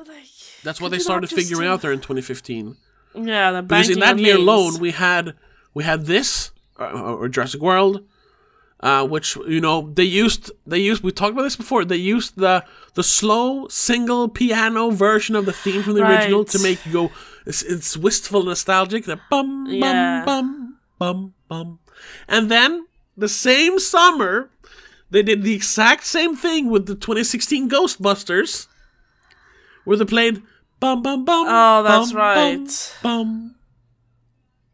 But like, That's what they started figuring do- out there in 2015. Yeah, the Because in that on year alone, we had we had this uh, or Jurassic World, uh, which you know they used they used we talked about this before. They used the the slow single piano version of the theme from the original to make you go. It's, it's wistful, nostalgic. The bum bum Yeah. bum bum bum, and then the same summer. They did the exact same thing with the 2016 Ghostbusters, where they played bum bum bum. Oh, that's bum, right. Bum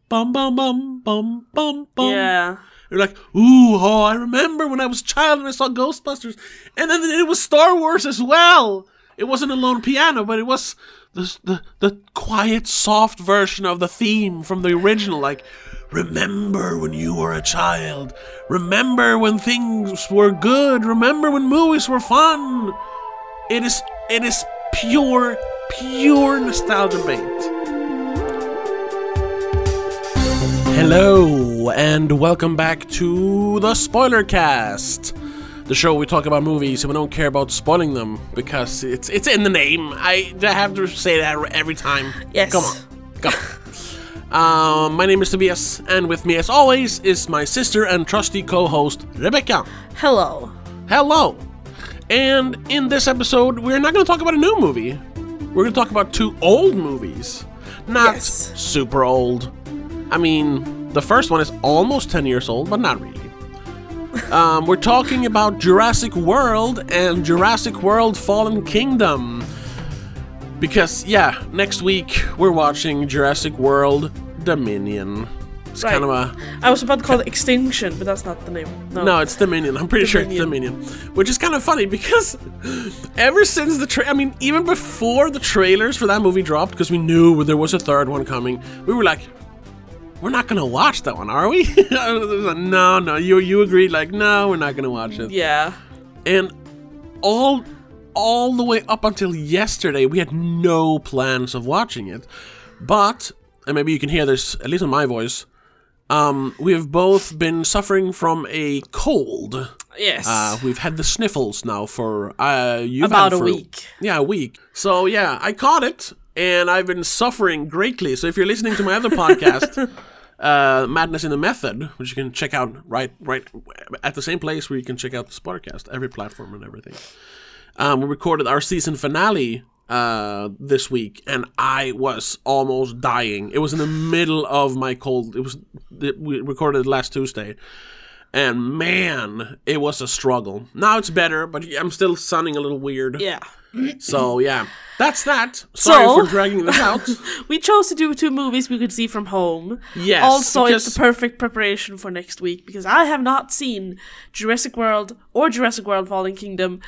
bum bum bum bum bum bum. Yeah. You're like, ooh, oh, I remember when I was a child and I saw Ghostbusters, and then it was Star Wars as well. It wasn't a lone piano, but it was the the, the quiet, soft version of the theme from the original. Like, remember when you were a child. Remember when things were good. Remember when movies were fun. It is it is pure, pure nostalgia bait. Hello, and welcome back to the Spoiler Cast, the show where we talk about movies and we don't care about spoiling them because it's it's in the name. I, I have to say that every time. Yes. Come on, come on. Um, my name is Tobias, and with me, as always, is my sister and trusty co-host Rebecca. Hello. Hello. And in this episode, we're not going to talk about a new movie. We're going to talk about two old movies. Not Yes. super old. I mean, the first one is almost 10 years old, but not really. Um, we're talking about Jurassic World and Jurassic World Fallen Kingdom. Because, yeah, next week we're watching Jurassic World Dominion. It's Right. kind of a I was about to call it Extinction, but that's not the name. No. no, it's Dominion. I'm pretty sure it's Dominion. Dominion. Which is kind of funny because ever since the tra- I mean, even before the trailers for that movie dropped, because we knew there was a third one coming, we were like, we're not gonna watch that one, are we? Like, no, no. You you agreed, like, no, we're not gonna watch it. Yeah. And all all the way up until yesterday, we had no plans of watching it. But, and maybe you can hear this, at least in my voice, um, we have both been suffering from a cold. Yes. Uh, we've had the sniffles now for uh, you've About a week. Yeah, a week. So yeah, I caught it, and I've been suffering greatly. So if you're listening to my other podcast, uh, Madness in the Method, which you can check out right right at the same place where you can check out the podcast, every platform and everything. Um, we recorded our season finale uh, this week, and I was almost dying. It was in the middle of my cold. It was it, we recorded last Tuesday, and man, it was a struggle. Now it's better, but I'm still sounding a little weird. yeah. So yeah, that's that. Sorry So- for dragging this out. We chose to do two movies we could see from home. Yes, Also, because- it's the perfect preparation for next week because I have not seen Jurassic World or Jurassic World Fallen Kingdom.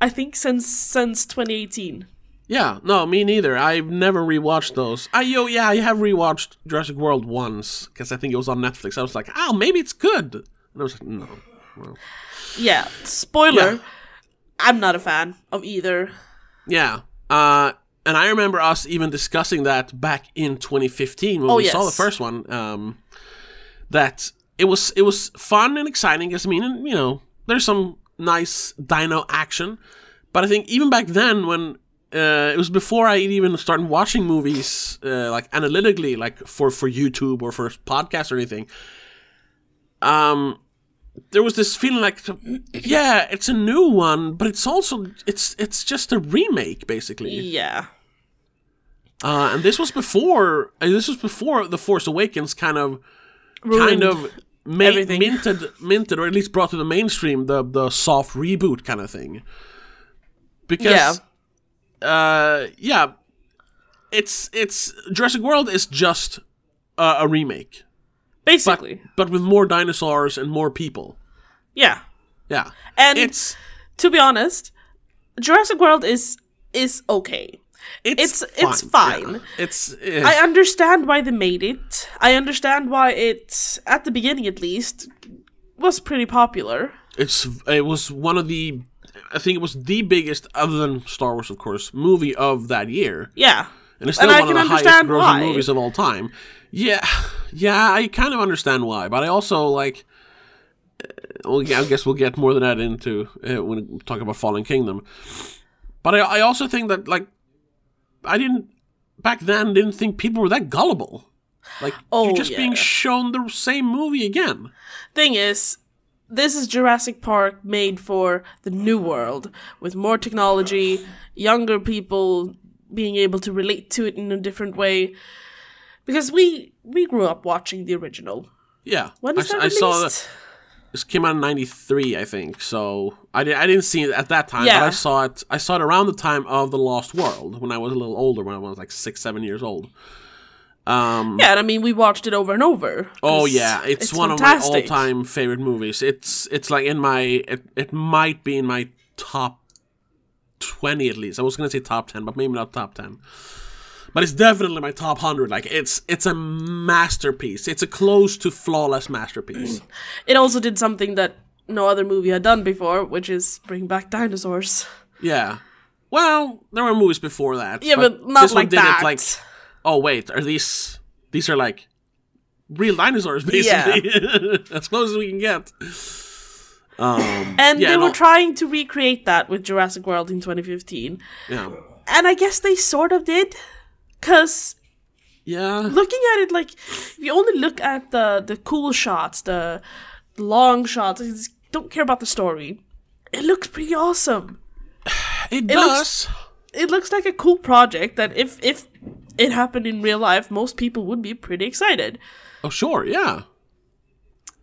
I think since since 2018. Yeah, no, me neither. I've never rewatched those. I yo, yeah, I have rewatched Jurassic World once because I think it was on Netflix. I was like, oh, maybe it's good, and I was like, no. Well, Yeah. Spoiler. Yeah. I'm not a fan of either. yeah, uh, and I remember us even discussing that back in 2015 when Oh, we saw the first one. Um, that it was it was fun and exciting. I mean, and, you know, there's some nice dino action, but I think even back then when uh, it was before I even started watching movies uh, like analytically, like for for YouTube or for podcasts or anything. Um, there was this feeling like, yeah, it's a new one, but it's also it's it's just a remake basically. Yeah. Uh, and this was before uh, this was before the Force Awakens kind of kind of ma- everything. minted minted or at least brought to the mainstream the the soft reboot kind of thing. Because uh yeah, it's it's Jurassic World is just uh, a remake, but Basically. but with more dinosaurs and more people. yeah. Yeah. And It's to be honest, Jurassic World is is okay. it's It's- it's fine. fine. Yeah. It's eh, I understand why they made it. I understand why it, at the beginning at least, was pretty popular. It's it was one of the I think it was the biggest, other than Star Wars, of course, movie of that year, Yeah. and it's still And I one of the highest grossing why. movies of all time. Yeah, yeah, I kind of understand why, but I also like. uh, Well, yeah, I guess we'll get more than that into uh, when we talk about Fallen Kingdom. But I, I also think that like I didn't back then didn't think people were that gullible. Like Oh, you're just being shown the same movie again. Thing is, this is Jurassic Park made for the new world with more technology, younger people being able to relate to it in a different way. Because we we grew up watching the original. Yeah, When I, is that I saw that released? this came out in '93, I think. So I did. I didn't see it at that time, Yeah. but I saw it. I saw it around the time of the Lost World when I was a little older, when I was like six, seven years old. Um, Yeah, and I mean we watched it over and over. Oh yeah, it's, one fantastic. of my all-time favorite movies. It's it's like in my it, it might be in my top twenty at least. I was gonna say top ten, but maybe not top ten. But it's definitely my top hundred. Like it's it's a masterpiece. It's a close to flawless masterpiece. It also did something that no other movie had done before, which is bring back dinosaurs. yeah. Well, there were movies before that. Yeah, but, not this one like did that. It like, oh wait, are these these are like real dinosaurs basically? as close as we can get. Um, and yeah, they were trying to recreate that with Jurassic World in 2015. yeah. And I guess they sort of did. Cause Yeah. looking at it like if you only look at the the cool shots, the long shots, don't care about the story. It looks pretty awesome. It, looks- does. It looks like a cool project that if if it happened in real life, most people would be pretty excited. oh, sure. Yeah.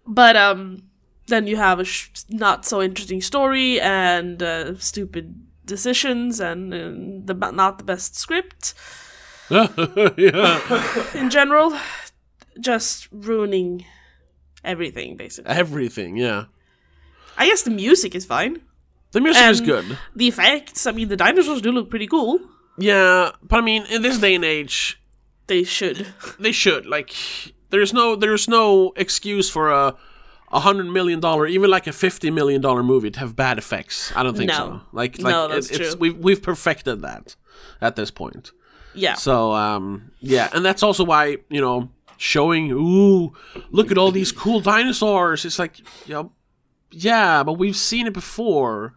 But um, then you have a sh- not so interesting story and uh, stupid decisions and uh, the not the best script yeah. in general, just ruining everything basically. Everything. Yeah. I guess the music is fine. The music is good. The effects, I mean, the dinosaurs do look pretty cool. Yeah, but I mean, in this day and age, They should. they should like. There's no. There's no excuse for a. A hundred million dollar, even like a fifty million dollar movie to have bad effects. I don't think No. so. Like, like No, that's it- it's true. we've we've perfected that at this point. Yeah. So um, yeah, and that's also why you know showing ooh, look at all these cool dinosaurs. It's like know, yeah, but we've seen it before.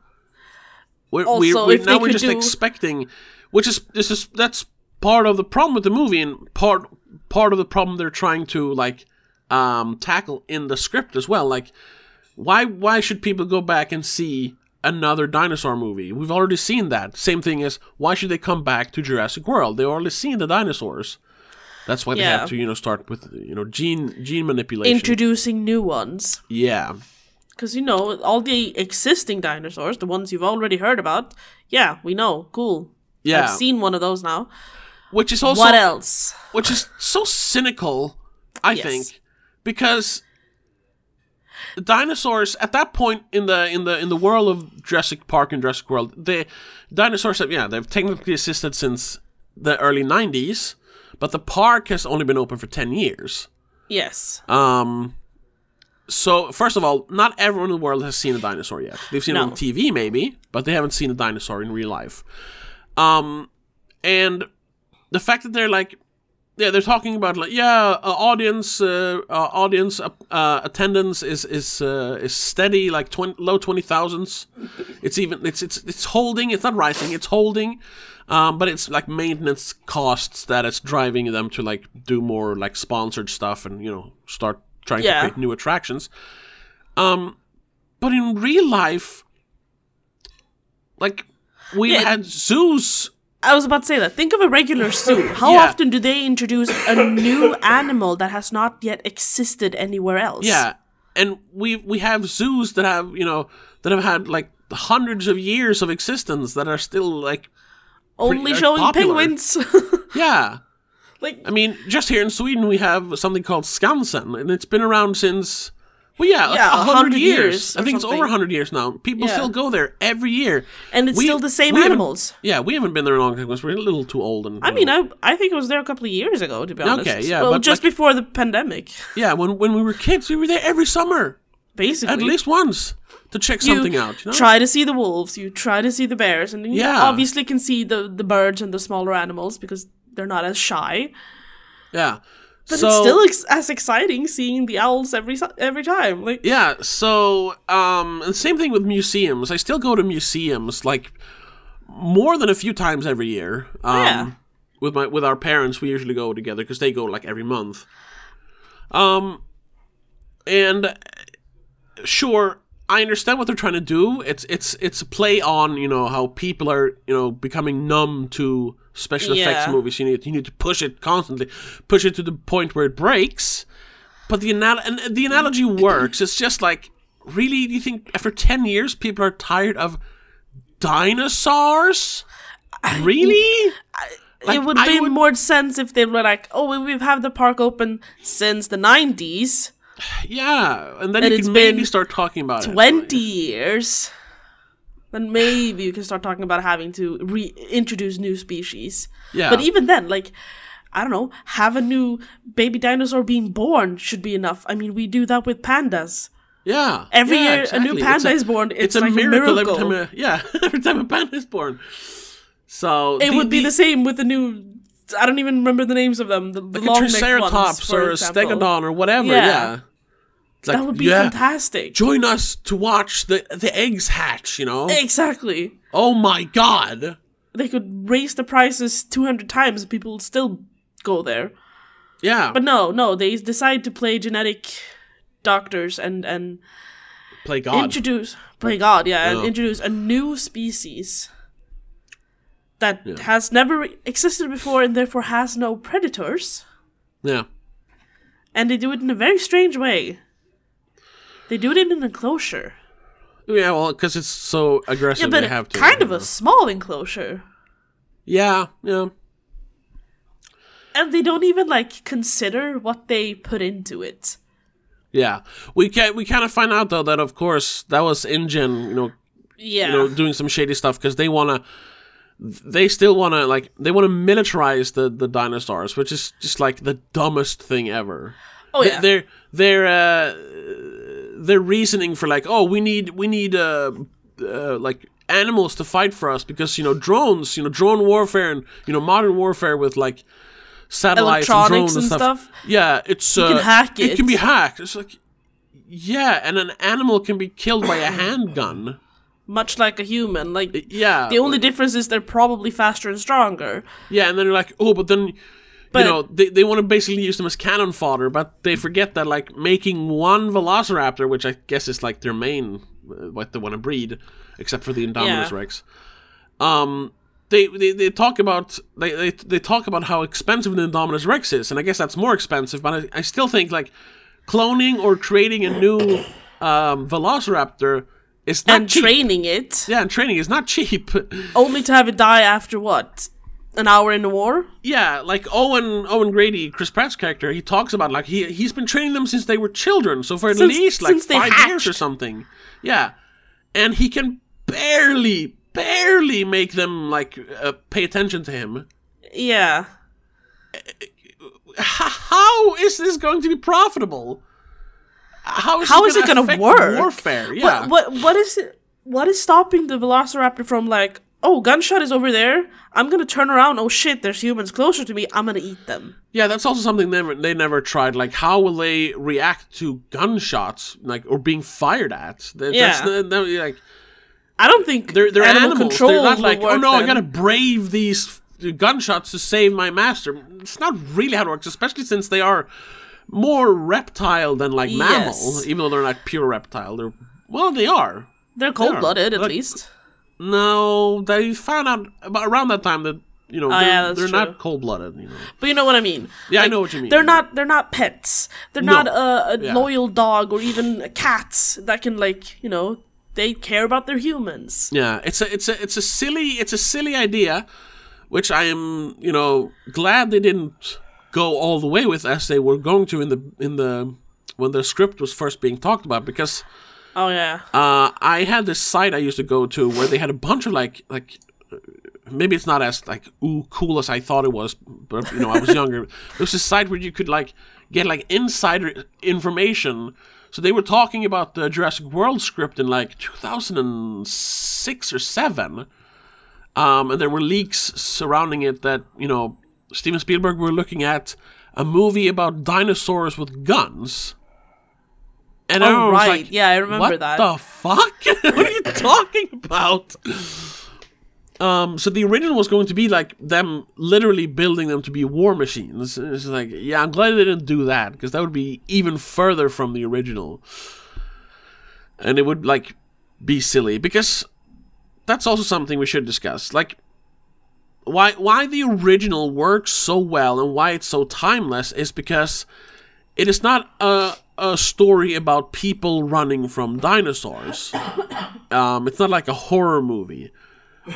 We're, we Also, we if they now we're just do- expecting, which is this is that's part of the problem with the movie and part part of the problem they're trying to like um, tackle in the script as well. Like, why why should people go back and see another dinosaur movie? We've already seen that. Same thing as why should they come back to Jurassic World? They've already seen the dinosaurs. That's why they Yeah. have to you know start with you know gene gene manipulation. Introducing new ones. yeah, Because, you know, all the existing dinosaurs, the ones you've already heard about, yeah, we know. Cool. Yeah. I've seen one of those now. which is also what else? which is so cynical, I Yes. think, because dinosaurs at that point in the in the in the world of Jurassic Park and Jurassic World, the dinosaurs have yeah they've technically existed since the early '90s, but the park has only been open for ten years. Yes. Um. So first of all, not everyone in the world has seen a dinosaur yet. They've seen it on TV maybe, but they haven't seen a dinosaur in real life. Um, and the fact that they're like, yeah, they're talking about like, yeah, uh, audience, uh, uh, audience uh, uh, attendance is is uh, is steady, like 20, low twenty thousands. It's even it's it's it's holding. It's not rising. It's holding. Um, but it's like maintenance costs that is driving them to like do more like sponsored stuff and you know start trying Yeah. to create new attractions. Um, but in real life, like we Yeah. had zoos I was about to say that. Think of a regular zoo. How Yeah. often do they introduce a new animal that has not yet existed anywhere else? Yeah, and we we have zoos that have you know that have had like hundreds of years of existence that are still like Only showing popular. penguins. yeah. like, I mean, just here in Sweden we have something called Skansen, and it's been around since. Well, yeah, like Yeah, a hundred 100 years. years I think it's something. over hundred years now. People Yeah. still go there every year, and it's We- still the same animals. Yeah, we haven't been there a long time because we're a little too old. And I mean, I I think it was there a couple of years ago, to be honest. Okay, yeah, Well, but, just like- before the pandemic, yeah, when when we were kids, we were there every summer, basically. at least once, to check you something out. You know? try to see the wolves, you try to see the bears, and you Yeah. obviously can see the the birds and the smaller animals because they're not as shy. yeah, But so, it's still ex- as exciting seeing the owls every every time. Like, Yeah, so um and same thing with museums. I still go to museums like more than a few times every year. Um Yeah. with my with our parents. We usually go together because they go like every month. Um, and sure, I understand what they're trying to do. It's it's it's a play on you know how people are you know becoming numb to special effects movies. You need you need to push it constantly, push it to the point where it breaks. But the anal- and the analogy works. It's just like really. Do you think after ten years people are tired of dinosaurs? Really? Like, it would I be would- more sense if they were like, oh, we- we've had the park open since the 90s, Yeah, and then And you it's can maybe been start talking about it. 20 years. Then maybe you can start talking about having to reintroduce new species. Yeah. But even then, like, I don't know, have a new baby dinosaur being born should be enough. I mean, we do that with pandas. Yeah. Every yeah, year a new panda It's is born, it's a like a miracle, miracle. every time. A, yeah, every time a panda is born. So It would be the same with the new. I don't even remember the names of them. The, the like long-necked triceratops ones, or a stegodon or whatever. Yeah. Yeah. Like, That would be yeah, fantastic. Join us to watch the the eggs hatch. You know. Exactly. Oh my god. They could raise the prices 200 times and people would still go there. Yeah. But no, no, they decide to play genetic doctors and and play God. introduce play God, yeah, and introduce a new species that Yeah. has never existed before and therefore has no predators. yeah. And they do it in a very strange way. They do it in an enclosure. Yeah. Well, because it's so aggressive, Yeah, but they have to. kind of a small enclosure. Yeah. Yeah. And they don't even like consider what they put into it. Yeah. We can we kind of find out though that of course that was InGen, you know, Yeah. you know, doing some shady stuff because they want to. They still want to like they want to militarize the the dinosaurs, which is just like the dumbest thing ever. oh yeah. Their their uh, their reasoning for like oh we need we need uh, uh like animals to fight for us because you know drones you know drone warfare and you know modern warfare with like satellites and Electronics drones and and stuff. stuff. Yeah, it's uh, can hack It it. can be hacked. It's like yeah, and an animal can be killed by a handgun. Much like a human. Like Yeah, the only difference is they're probably faster and stronger. Yeah, and then you're like, oh, but then, But- you know, they, they want to basically use them as cannon fodder, but they forget that, like, making one Velociraptor, which I guess is, like, their main, uh, what they want to breed, except for the Indominus Yeah. Rex, um, they, they, they talk about they, they, they talk about how expensive the Indominus Rex is, and I guess that's more expensive, but I, I still think, like, cloning or creating a new um, Velociraptor is not and cheap. training it yeah, and training is not cheap. only to have it die after what? An hour in the war? Yeah, like Owen Owen Grady, Chris Pratt's character, he talks about like he he's been training them since they were children, so for at Since- least like five years or something. Yeah, and he can barely, barely make them like uh, pay attention to him. Yeah. How is this going to be profitable? How is, How is it gonna gonna work? Warfare, yeah. What, what what is it what is stopping the Velociraptor from like, oh, gunshot is over there. I'm gonna turn around. Oh shit, there's humans closer to me. I'm gonna eat them. Yeah, that's also something they never, they never tried. Like, how will they react to gunshots, like or being fired at? That- Yeah. that's, that- like I don't think They're they're animal animals. control They're not like, oh no, I gotta brave these gunshots to save my master. It's not really how it works, especially since they are more reptile than like mammal. Yes. Even though they're not pure reptile, they're well, they are. They're cold blooded at Like- least. No, they found out about around that time that you know oh, they're, Oh, yeah, that's they're not cold blooded. You know, But you know what I mean. Yeah, I know what you mean. They're not. They're not pets. They're No. not a, a Yeah. loyal dog or even cats that can like you know they care about their humans. Yeah, it's a it's a it's a silly it's a silly idea, which I am you know glad they didn't go all the way with as they were going to in the in the when the script was first being talked about because Oh yeah. uh, I had this site I used to go to where they had a bunch of like like maybe it's not as like ooh cool as I thought it was, but you know I was younger. There was a site where you could like get like insider information. So they were talking about the Jurassic World script in like 2006 or seven, um, and there were leaks surrounding it that you know Steven Spielberg were looking at a movie about dinosaurs with guns. And Oh, right. like, Yeah, I remember what that." What the fuck? what are you talking about? Um, so the original was going to be like them literally building them to be war machines. It's like, yeah, I'm glad they didn't do that because that would be even further from the original, and it would like be silly because that's also something we should discuss. Like, why why the original works so well and why it's so timeless is because it is not a a story about people running from dinosaurs. Um, it's not like a horror movie.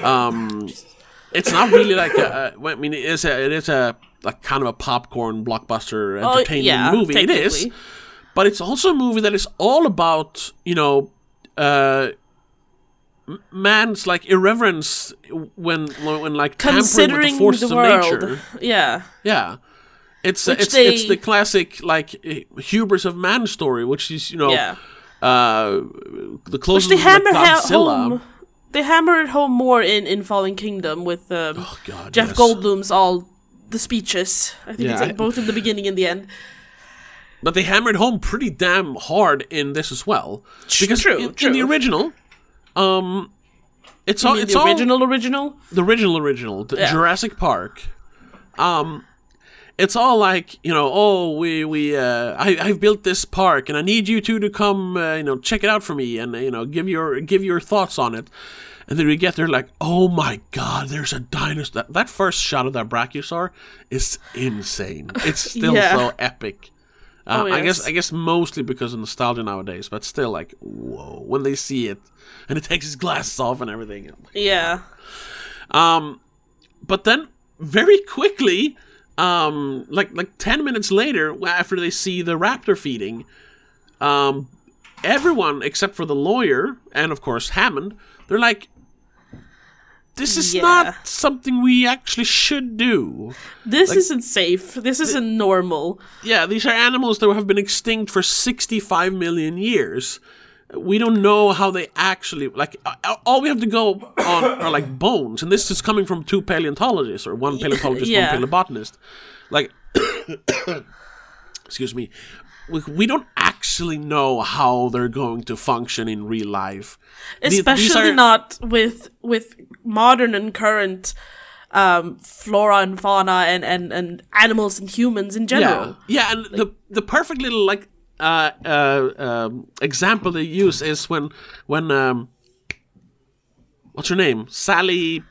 Um, it's not really like a. I mean, it is a. It is a like kind of a popcorn blockbuster Oh, entertainment yeah, movie. It is, but it's also a movie that is all about you know. Uh, man's like irreverence when when like tampering with the Considering forces the of nature. Yeah. Yeah. It's Which it's they- it's the classic like hubris of man story, which is you know Yeah. uh the Which closest they to, hammer Godzilla. home. They hammer it home more in in Fallen Kingdom with um, Oh God, Jeff yes. Goldblum's all the speeches. I think Yeah, it's like I- both in the beginning and the end. But they hammered home pretty damn hard in this as well. Because true, in, in the original, um, it's all mean, it's the all original original. the original original the Yeah. Jurassic Park. Um, it's all like you know, oh, we we uh, I I've built this park and I need you two to come, uh, you know, check it out for me and you know, give your give your thoughts on it. And then we get there like, oh my god, there's a dinosaur. That, that first shot of that brachiosaur is insane. It's still Yeah. so epic. Uh, Oh, I guess. I guess mostly because of nostalgia nowadays, but still like whoa when they see it and it takes his glasses off and everything. Yeah. Um, but then very quickly, um, like like ten minutes later, after they see the raptor feeding, um, everyone except for the lawyer and of course Hammond, they're like, "This is Yeah. not something we actually should do." This isn't safe. This isn't normal. Yeah, these are animals that have been extinct for sixty-five million years. We don't know how they actually like. uh, All we have to go on are like bones, and this is coming from two paleontologists or one paleontologist, yeah. one paleobotanist. Like, excuse me, we, we don't actually know how they're going to function in real life. Especially are- not with with modern and current um, flora and fauna and, and, and animals and humans in general. Yeah, yeah, and the the perfect little like uh, uh, um, example they use is when when um, what's her name? Sally,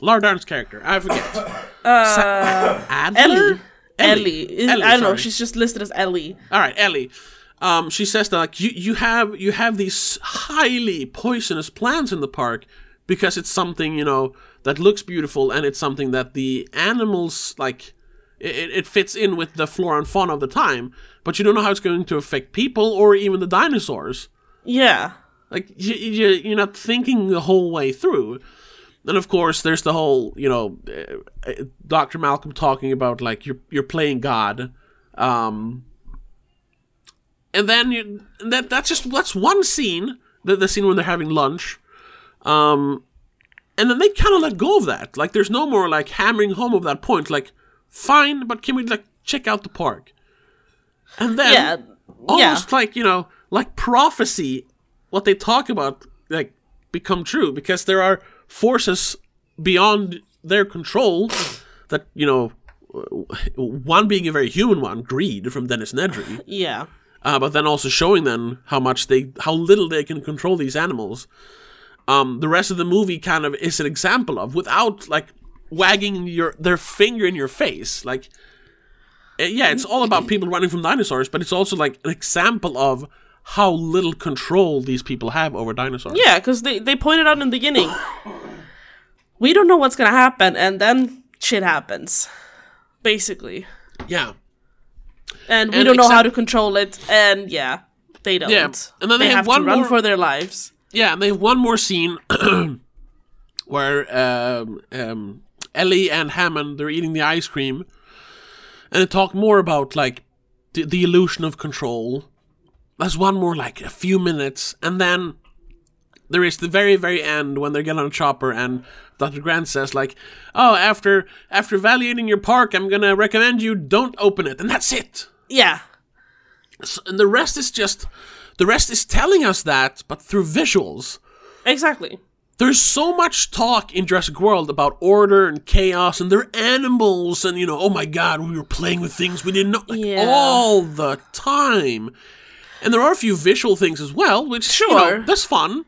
Laura Dern's character. I forget. Uh, Ellie. Ellie. Is- Ellie, I don't know. She's just listed as Ellie. All right, Ellie. Um, she says that like you, you have you have these highly poisonous plants in the park because it's something you know that looks beautiful and it's something that the animals like it, it fits in with the flora and fauna of the time, but you don't know how it's going to affect people or even the dinosaurs. Yeah. Like you, you, you're not thinking the whole way through. And of course, there's the whole, you know, uh, uh, Dr. Malcolm talking about like you're you're playing God, um, and then you, that that's just that's one scene, the the scene when they're having lunch, um, and then they kind of let go of that. Like there's no more like hammering home of that point. Like, fine, but can we like check out the park? And then Yeah. almost like you know like prophecy what they talk about like become true because there are forces beyond their control that you know one being a very human one greed from dennis nedry Yeah. uh, but then also showing them how much they how little they can control these animals um, the rest of the movie kind of is an example of without like wagging your their finger in your face like yeah it's all about people running from dinosaurs but it's also like an example of how little control these people have over dinosaurs Yeah, because they, they pointed out in the beginning. We don't know what's gonna happen, and then shit happens. Basically. yeah And we And don't know how to control it, and yeah, they don't. Yeah, and then they have have one to run more- for their lives. Yeah, and they have one more scene where um, um, Ellie and Hammond they're eating the ice cream, and they talk more about like the, the illusion of control. There's one more like a few minutes, and then there is the very very end when they get on a chopper and Dr. Grant says like, "Oh, after after evaluating your park, I'm gonna recommend you don't open it," and that's it. Yeah. So, and the rest is just the rest is telling us that, but through visuals. Exactly. There's so much talk in Jurassic World about order and chaos and they're animals and you know, oh my god, we were playing with things we didn't know like Yeah. all the time. And there are a few visual things as well, which you know, Sure. that's fun.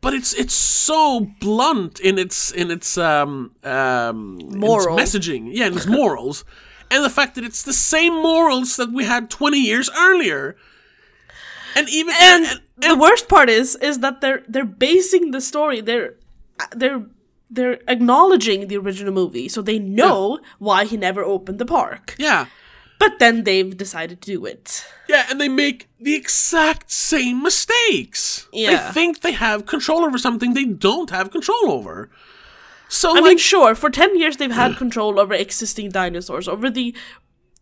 But it's it's so blunt in its in its um um in its messaging. Yeah, in its morals. And the fact that it's the same morals that we had 20 years earlier. And even and, and, the worst part is is that they're they're basing the story they're they're they're acknowledging the original movie so they know why he never opened the park yeah. but then they've decided to do it Yeah, and they make the exact same mistakes. yeah. They think they have control over something they don't have control over. So i like mean sure for 10 years they've had control over existing dinosaurs over the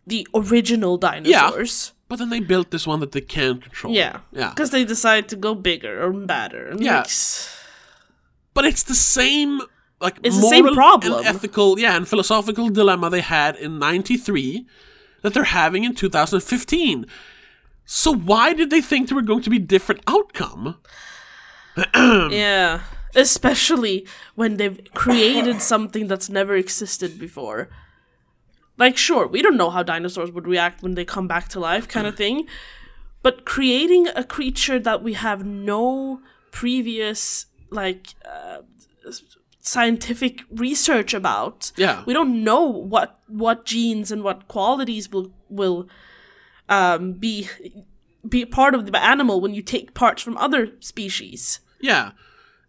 the original dinosaurs but then they built this one that they can't control. yeah Yeah. because they decide to go bigger or badder and Yeah. like, But it's the same like It's the same moral problem. and ethical, yeah, and philosophical dilemma they had in 93 that they're having in 2015. So why did they think there were going to be different outcome? Yeah. Especially when they've created something that's never existed before. Like, sure, we don't know how dinosaurs would react when they come back to life, kind of thing. But creating a creature that we have no previous, like, uh, scientific research about. Yeah. We don't know what what genes and what qualities will will um, be be part of the animal when you take parts from other species Yeah.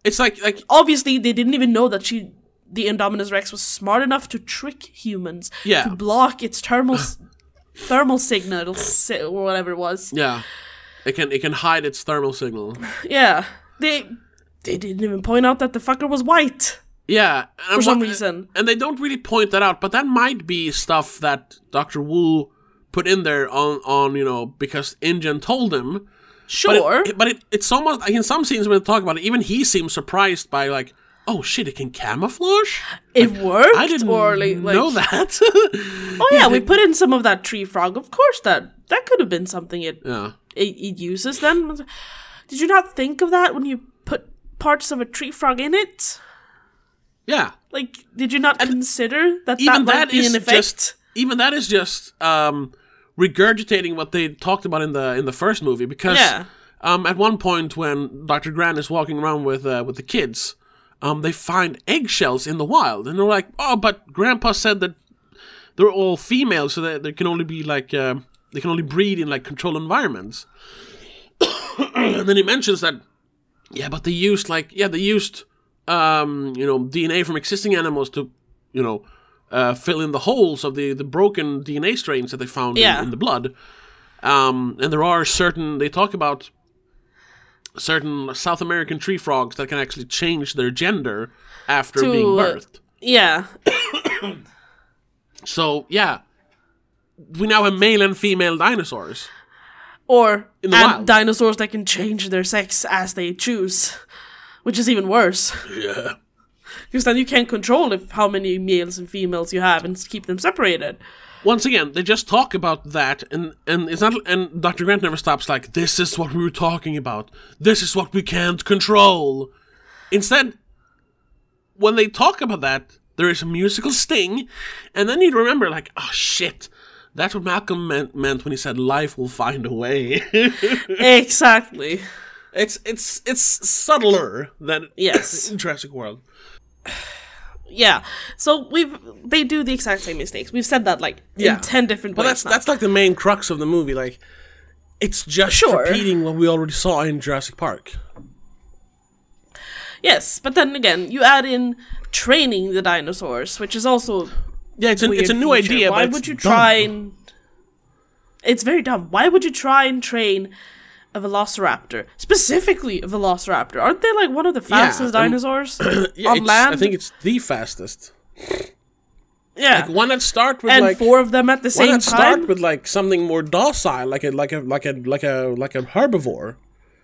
It's like like obviously they didn't even know that she the Indominus Rex was smart enough to trick humans Yeah. to block its thermal thermal signal or whatever it was. yeah. It can it can hide its thermal signal. Yeah. They they didn't even point out that the fucker was white Yeah, for some reason. and they don't really point that out. But that might be stuff that Doctor Wu put in there on on you know because InGen told him. But Sure. it, but it, it's almost like in some scenes when they talk about it, even he seems surprised by like, oh shit, it can camouflage. it worked I didn't or like, like know that. Oh yeah, we put in some of that tree frog. Of course that that could have been something it yeah, it, it uses then. Did you not think of that when you put parts of a tree frog in it? yeah. Like, did you not consider that Even that might that be is an effect? just even that is just um, regurgitating what they talked about in the in the first movie because Yeah. um, at one point when Doctor Grant is walking around with uh, with the kids, um, they find eggshells in the wild, and they're like, "Oh, but Grandpa said that they're all female, so that they can only be like uh, they can only breed in like controlled environments." and then he mentions that, yeah, but they used like yeah they used um, you know DNA from existing animals to you know uh, fill in the holes of the the broken DNA strains that they found Yeah. in, in the blood. Um, and there are certain they talk about certain South American tree frogs that can actually change their gender after To, being uh, birthed. Yeah, So yeah, we now have male and female dinosaurs. or In the and wild. dinosaurs that can change their sex as they choose, which is even worse. Yeah. Because then you can't control if how many males and females you have and keep them separated. Once again, they just talk about that, and and it's not. And Dr. Grant never stops. Like this is what we were talking about. This is what we can't control. Instead, when they talk about that, there is a musical sting, and then you remember, like, oh shit, that's what Malcolm meant, meant when he said life will find a way. exactly. it's it's it's subtler than Yes. in Jurassic World. Yeah. So we've they do the exact same mistakes. We've said that like Yeah. in ten different But ways. that's now. that's like the main crux of the movie. Like, it's just Sure. repeating what we already saw in Jurassic Park. yes, but then again, you add in training the dinosaurs, which is also Yeah, it's a, it's a new feature. idea. Why would you dumb. try and? It's very dumb. Why would you try and train a velociraptor, specifically a velociraptor? Aren't they like one of the fastest um, dinosaurs Yeah, on land? I think it's the fastest. yeah, Like one that start with and like four of them at the same time. one same that start time. with like something more docile, like a like a like a like a like a herbivore.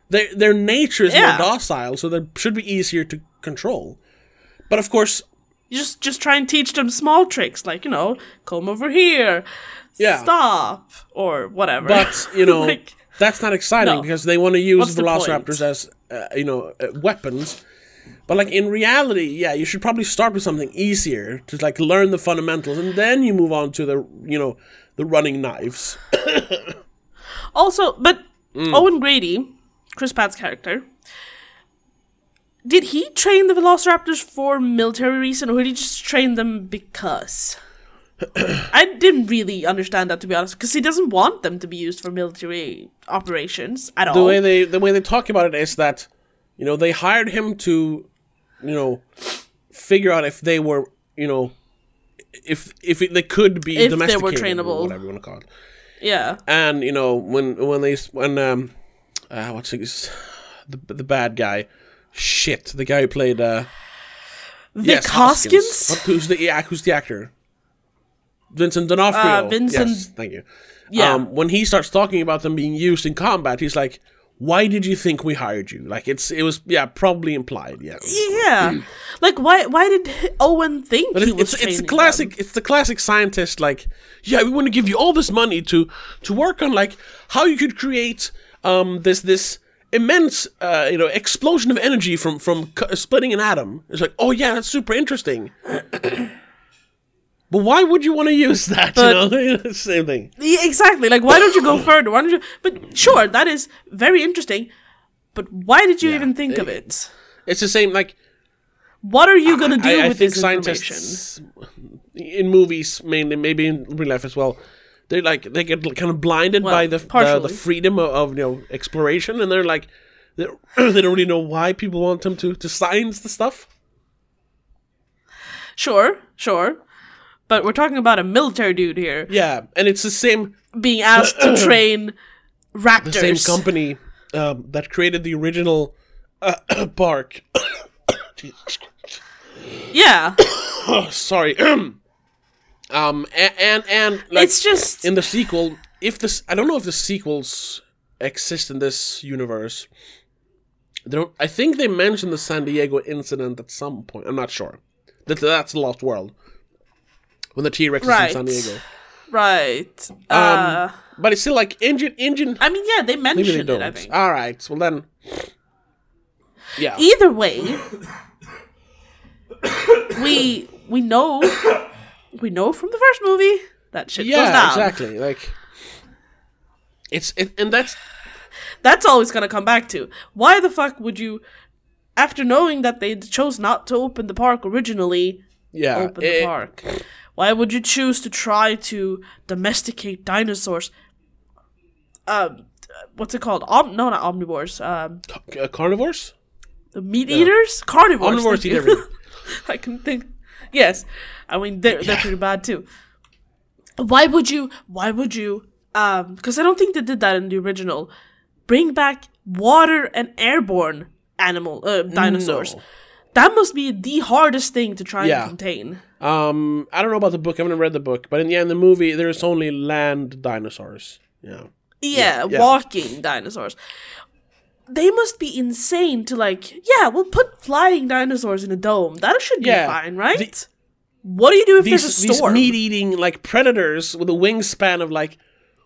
Their their nature is Yeah. more docile, so they should be easier to control. But of course, You just just try and teach them small tricks, like you know, come over here, Yeah. stop, or whatever. but you know Like, that's not exciting no. because they want to use What's velociraptors as uh, you know uh, weapons. But like in reality, yeah, you should probably start with something easier to like learn the fundamentals, and then you move on to the you know the running knives. Also, but Mm. Owen Grady, Chris Pratt's character, did he train the Velociraptors for military reason, or did he just train them because? I didn't really understand that to be honest, because he doesn't want them to be used for military operations at the all. way they the way they talk about it is that you know they hired him to you know figure out if they were you know if if it, they could be If they were domesticated or trainable. whatever you want to call it yeah, and you know when when they when um uh, what's his the the bad guy shit the guy who played uh Vic yes, Hoskins. What, who's the yeah, who's the actor Vincent D'Onofrio Uh, Vincent- yes, thank you Yeah. um, when he starts talking about them being used in combat he's like why did you think we hired you like it's it was yeah probably implied yeah Yeah, like why? Why did Owen think But he it, was it's it's the classic them? it's the classic scientist like yeah we want to give you all this money to to work on like how you could create um this this immense uh you know explosion of energy from from splitting an atom it's like oh yeah that's super interesting but why would you want to use that But- you know same thing exactly. Like, why don't you go further? Why don't you? But sure, that is very interesting. But why did you Yeah, even think of it- it? it's the same like What are you gonna do I, I with this information? scientists in movies mainly, maybe in real life as well. They like they get kind of blinded Well, by the, the the freedom of, of you know exploration, and they're like they, they don't really know why people want them to to science the stuff. Sure, sure. But we're talking about a military dude here Yeah, and it's the same being asked to train raptors. the same company um, that created the original uh, park. Jesus Christ. Yeah, Sorry. um, and and, and like, it's just in the sequel, if this, I don't know if the sequels exist in this universe. They don't. I think they mentioned the San Diego incident at some point. I'm not sure. That that's the Lost World when the T Rex is in San Diego. right. Um, uh, but it's still like InGen InGen. I mean, yeah, they they mentioned don't. it. I think. All right. Well then. Yeah. Either way, we we know we know from the first movie that shit goes yeah. down. Exactly. Like. It's it, and that's That's always gonna come back to why the fuck would you, after knowing that they chose not to open the park originally, yeah. open it- the park? Why would you choose to try to domesticate dinosaurs? Um, what's it called? Om- no, not omnivores. Um, uh, carnivores. the meat eaters, carnivores. Omnivores eat everything. I can think. Yes, I mean they're they're pretty bad too. Why would you? Why would you? Um, because I don't think they did that in the original. Bring back water and airborne animal uh, dinosaurs. No. That must be the hardest thing to try Yeah. and contain. Um, I don't know about the book. I haven't read the book, but in yeah, in the movie, there's only land dinosaurs. Yeah. Yeah, yeah. walking dinosaurs. They must be insane to like. Yeah, we'll put flying dinosaurs in a dome. That should Yeah, be fine, right? the- what do you do if These there's a these meat-eating like predators with a wingspan of like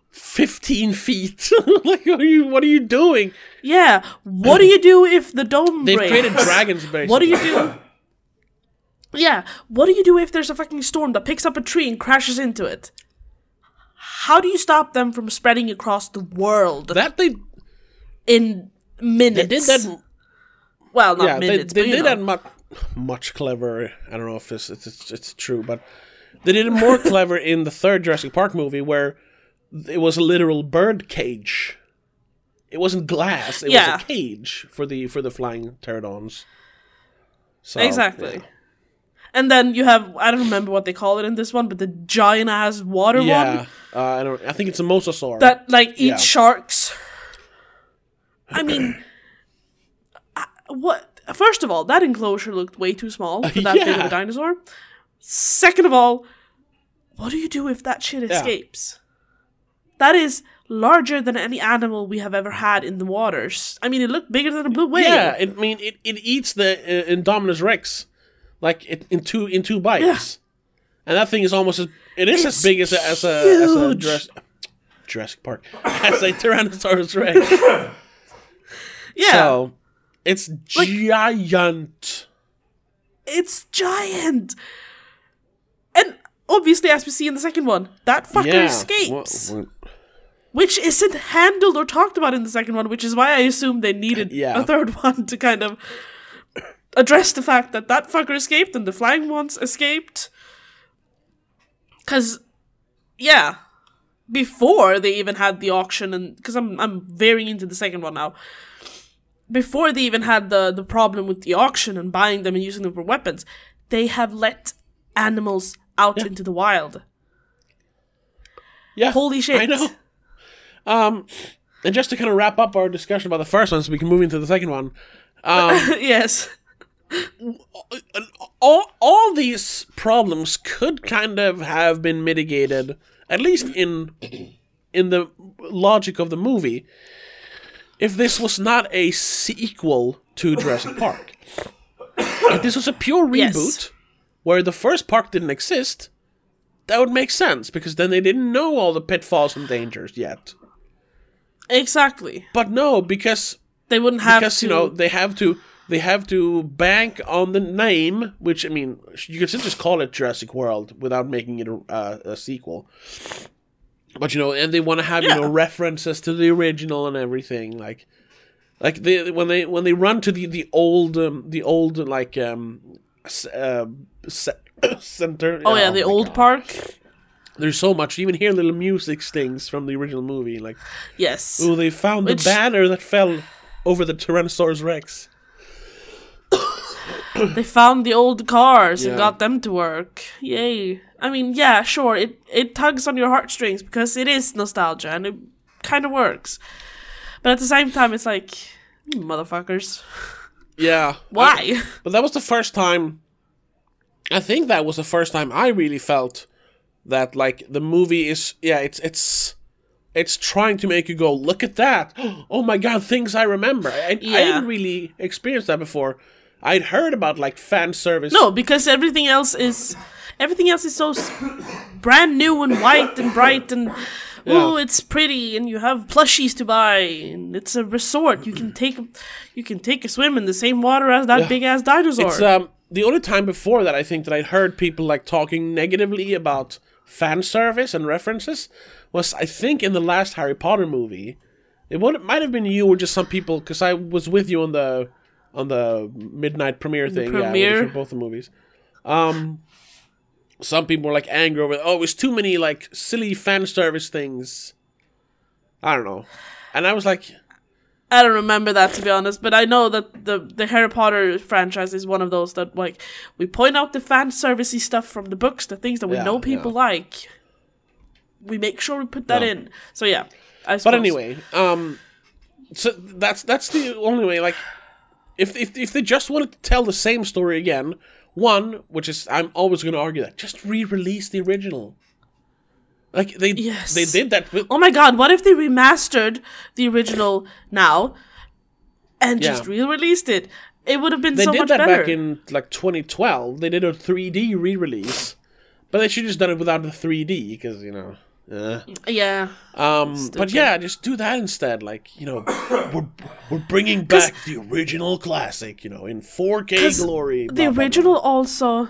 fifteen feet. like, what are you? What are you doing? Yeah. What do you do if the dome They've breaks? created dragons, basically. What do you do? Yeah. What do you do if there's a fucking storm that picks up a tree and crashes into it? How do you stop them from spreading across the world That they in minutes? they did that. Well, not yeah, they, minutes, they but you did know. that much much clever. I don't know if it's, it's it's it's true, but they did it more clever in the third Jurassic Park movie where it was a literal bird cage. It wasn't glass; it Yeah. was a cage for the for the flying pterodons. So, exactly. And then you have I don't remember what they call it in this one, but the giant ass water Yeah, one uh, I don't. I think it's a mosasaur. that like eats Yeah. sharks. I mean, I- what? First of all, that enclosure looked way too small for that big of a dinosaur. Second of all, what do you do if that shit escapes? That is larger than any animal we have ever had in the waters. I mean, it looked bigger than a blue whale. yeah, it, I mean it, it eats the uh, Indominus Rex like it, in two in two bites, and that thing is almost as it is It's as big as a as a, as a huge. Jurassic, Park as a Tyrannosaurus Rex. yeah. So it's giant. It's giant. And obviously, as we see in the second one, that fucker yeah. escapes. Well, well, which isn't handled or talked about in the second one, which is why I assumed they needed Yeah. a third one to kind of address the fact that that fucker escaped and the flying ones escaped. Cause, yeah, before they even had the auction, and because I'm I'm veering into the second one now. Before they even had the the problem with the auction and buying them and using them for weapons, they have let animals out into the wild. yeah. Holy shit! I know. Um, and just to kind of wrap up our discussion about the first one, so we can move into the second one. Um, yes. All all these problems could kind of have been mitigated, at least in in the logic of the movie, if this was not a sequel to Jurassic Park. if this was a pure reboot Yes. where the first park didn't exist, that would make sense because then they didn't know all the pitfalls and dangers yet. Exactly. But no, because They wouldn't have because to. you know they have to they have to bank on the name, which I mean you could just call it Jurassic World without making it a, uh, a sequel. But you know, and they want to have you know references to the original and everything, like like they when they when they run to the the old um, the old like um uh, center. oh yeah, the old God. park. There's so much. You even hear little music stings from the original movie, like Yes. oh they found Which- the banner that fell over the Tyrannosaurus Rex. They found the old cars and got them to work. Yay. I mean, yeah, sure, it it tugs on your heartstrings because it is nostalgia and it kind of works. But at the same time, it's like, motherfuckers. Yeah. Why? But that was the first time. I think that was the first time I really felt that like the movie is yeah it's it's it's trying to make you go look at that oh my god things I remember I, I didn't really experience that before I'd heard about like fan service no, because everything else is everything else is so brand new and white and bright and oh, it's pretty and you have plushies to buy and it's a resort. You can take you can take a swim in the same water as that Yeah. big ass dinosaur. It's um the only time before that I think that I'd heard people like talking negatively about fan service and references was I think in the last Harry Potter movie. It would it might have been you or just some people because I was with you on the on the midnight premiere thing. Yeah, premiere? did both the movies. Um, some people were like angry over oh, it's too many like silly fan service things. I don't know, and I was like, I don't remember that to be honest, but I know that the the Harry Potter franchise is one of those that like we point out the fan servicey stuff from the books, the things that we Yeah, know people like. We make sure we put that Yeah. in. So yeah, I But anyway, um, so that's that's the only way. Like, if if if they just wanted to tell the same story again, one, which is I'm always going to argue that just re-release the original. Like they Yes. they did that with Oh my god, what if they remastered the original now and Yeah. just re-released it? It would have been they so much better. They did that back in like 2012. They did a 3D re-release, but they should have just done it without the 3D because you know. Uh. yeah. Um, but yeah, just do that instead. Like you know, we're we're bringing back the original classic. You know, in 4K glory. the blah, blah, blah. original also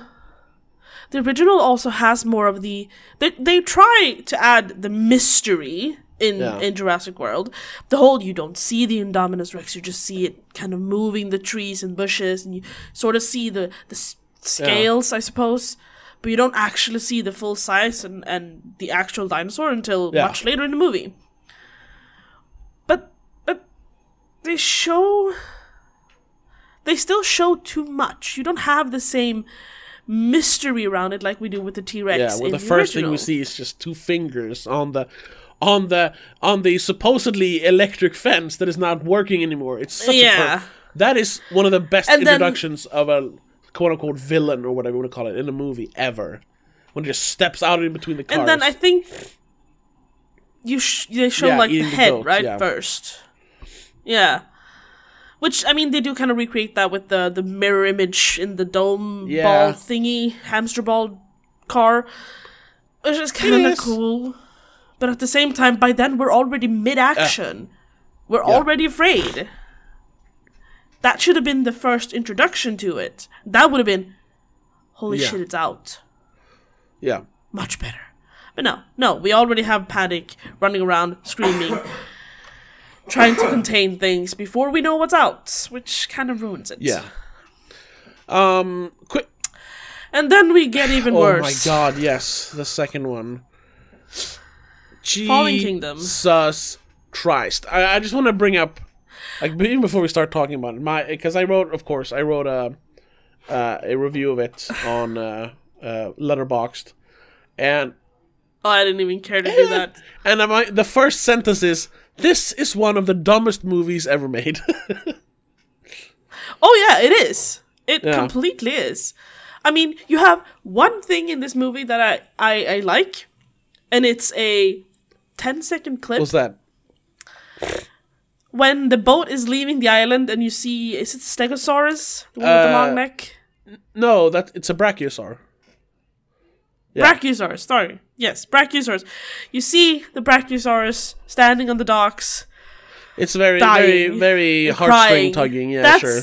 the original also has more of the they they try to add the mystery in Yeah. in Jurassic World. The whole you don't see the Indominus Rex, you just see it kind of moving the trees and bushes, and you sort of see the the s- scales, I suppose. But you don't actually see the full size and, and the actual dinosaur until Yeah. much later in the movie. But but they show they still show too much. You don't have the same mystery around it like we do with the T Rex. Yeah, well, the first thing we see is just two fingers on the on the on the supposedly electric fence that is not working anymore. It's such a Yeah. per- that is one of the best And then- introductions of a quote unquote villain or whatever you want to call it in a movie ever. When it just steps out in between the cars. And then I think you sh- they show Yeah, like the eating the head right yeah. first. Yeah. Which I mean, they do kind of recreate that with the the mirror image in the dome Yeah. ball thingy, hamster ball car, which is kind of cool. But at the same time, by then we're already mid action. Eh. we're already afraid. That should have been the first introduction to it. That would have been holy Yeah. shit, it's out. Yeah. Much better. But no, no, we already have Panic running around screaming, trying to contain things before we know what's out, which kind of ruins it. Yeah. Um. Quick. And then we get even Oh worse. Oh my god. Yes, the second one. Fallen Kingdom. Jesus Christ! I, I just want to bring up, like, even before we start talking about it, my because I wrote, of course, I wrote a uh, a review of it on uh, uh, Letterboxd, and Oh, I didn't even care to do that. and my the first sentence is, "This is one of the dumbest movies ever made." Oh yeah, it is. It Yeah. completely is. I mean, you have one thing in this movie that I, I, I like, and it's a 10 second clip What's that? When the boat is leaving the island and you see is it Stegosaurus? The one with the Uh, long neck? No, that it's a brachiosaur. yeah. Brachiosaurus, sorry. Yes, Brachiosaurus. You see the Brachiosaurus standing on the docks, It's very, dying, very, very heartstring tugging. Yeah, That's, sure.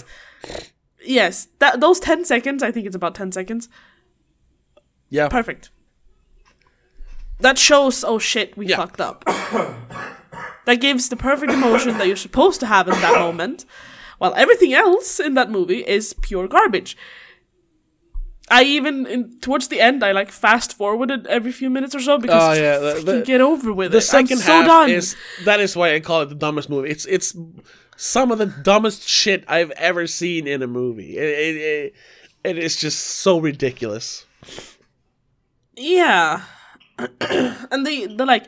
Yes, that those 10 seconds, I think it's about 10 seconds. Yeah, Perfect. That shows, oh shit, we Yeah. fucked up. that gives the perfect emotion that you're supposed to have in that moment, while everything else in that movie is pure garbage. I even, in, towards the end, I like fast forwarded every few minutes or so because Oh, yeah, the- the- get over with it. the second I'm so half done. is that is why I call it the dumbest movie. It's it's some of the dumbest shit I've ever seen in a movie. It it, it, it is just so ridiculous. Yeah. and they they're like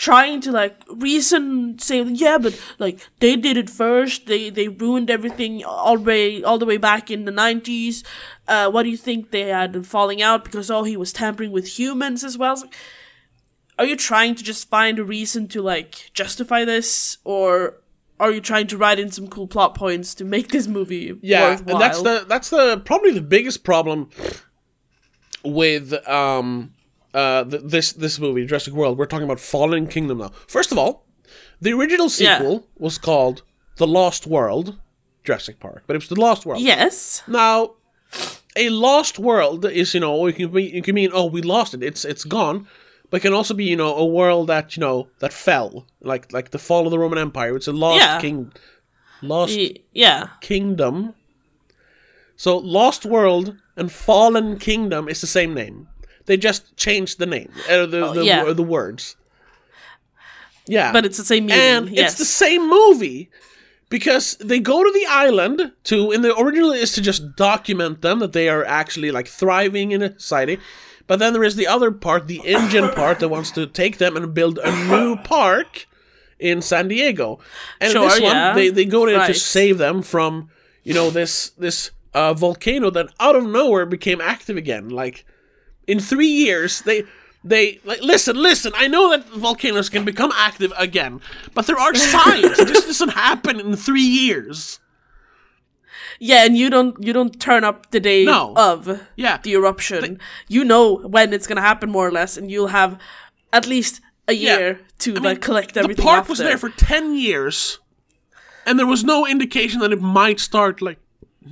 trying to like reason say yeah but like they did it first. They they ruined everything all the way all the way back in the 90s uh what do you think? They had falling out because oh he was tampering with humans as well. Like, are you trying to just find a reason to like justify this? Or are you trying to write in some cool plot points to make this movie Yeah, worthwhile? and that's the that's the probably the biggest problem with um uh th- this this movie Jurassic World. We're talking about Fallen Kingdom now. First of all, the original Yeah. sequel was called The Lost World, Jurassic Park, but it was The Lost World. yes Now, a lost world is you know it can be it can mean oh we lost it it's it's gone, but it can also be you know a world that you know that fell like like the fall of the Roman Empire. It's a lost Yeah. king, lost Y- yeah kingdom. So lost world and fallen kingdom is the same name. They just changed the name, uh, the the, Oh, yeah. wo- the words. Yeah, but it's the same meaning and yes it's the same movie because they go to the island to and the original is to just document them that they are actually like thriving in a society but then there is the other part the InGen part that wants to take them and build a new park in san diego and Sure, this one yeah. they, they go there to Right. save them from you know this this uh, volcano that out of nowhere became active again like in three years they they like listen listen i know that volcanoes can become active again but there are signs this doesn't happen in three years Yeah, and you don't you don't turn up the day No. of yeah the eruption. you know when it's gonna happen more or less, and you'll have at least a Yeah. year to I mean, like collect everything. the park after. was there for 10 years and there was no indication that it might start like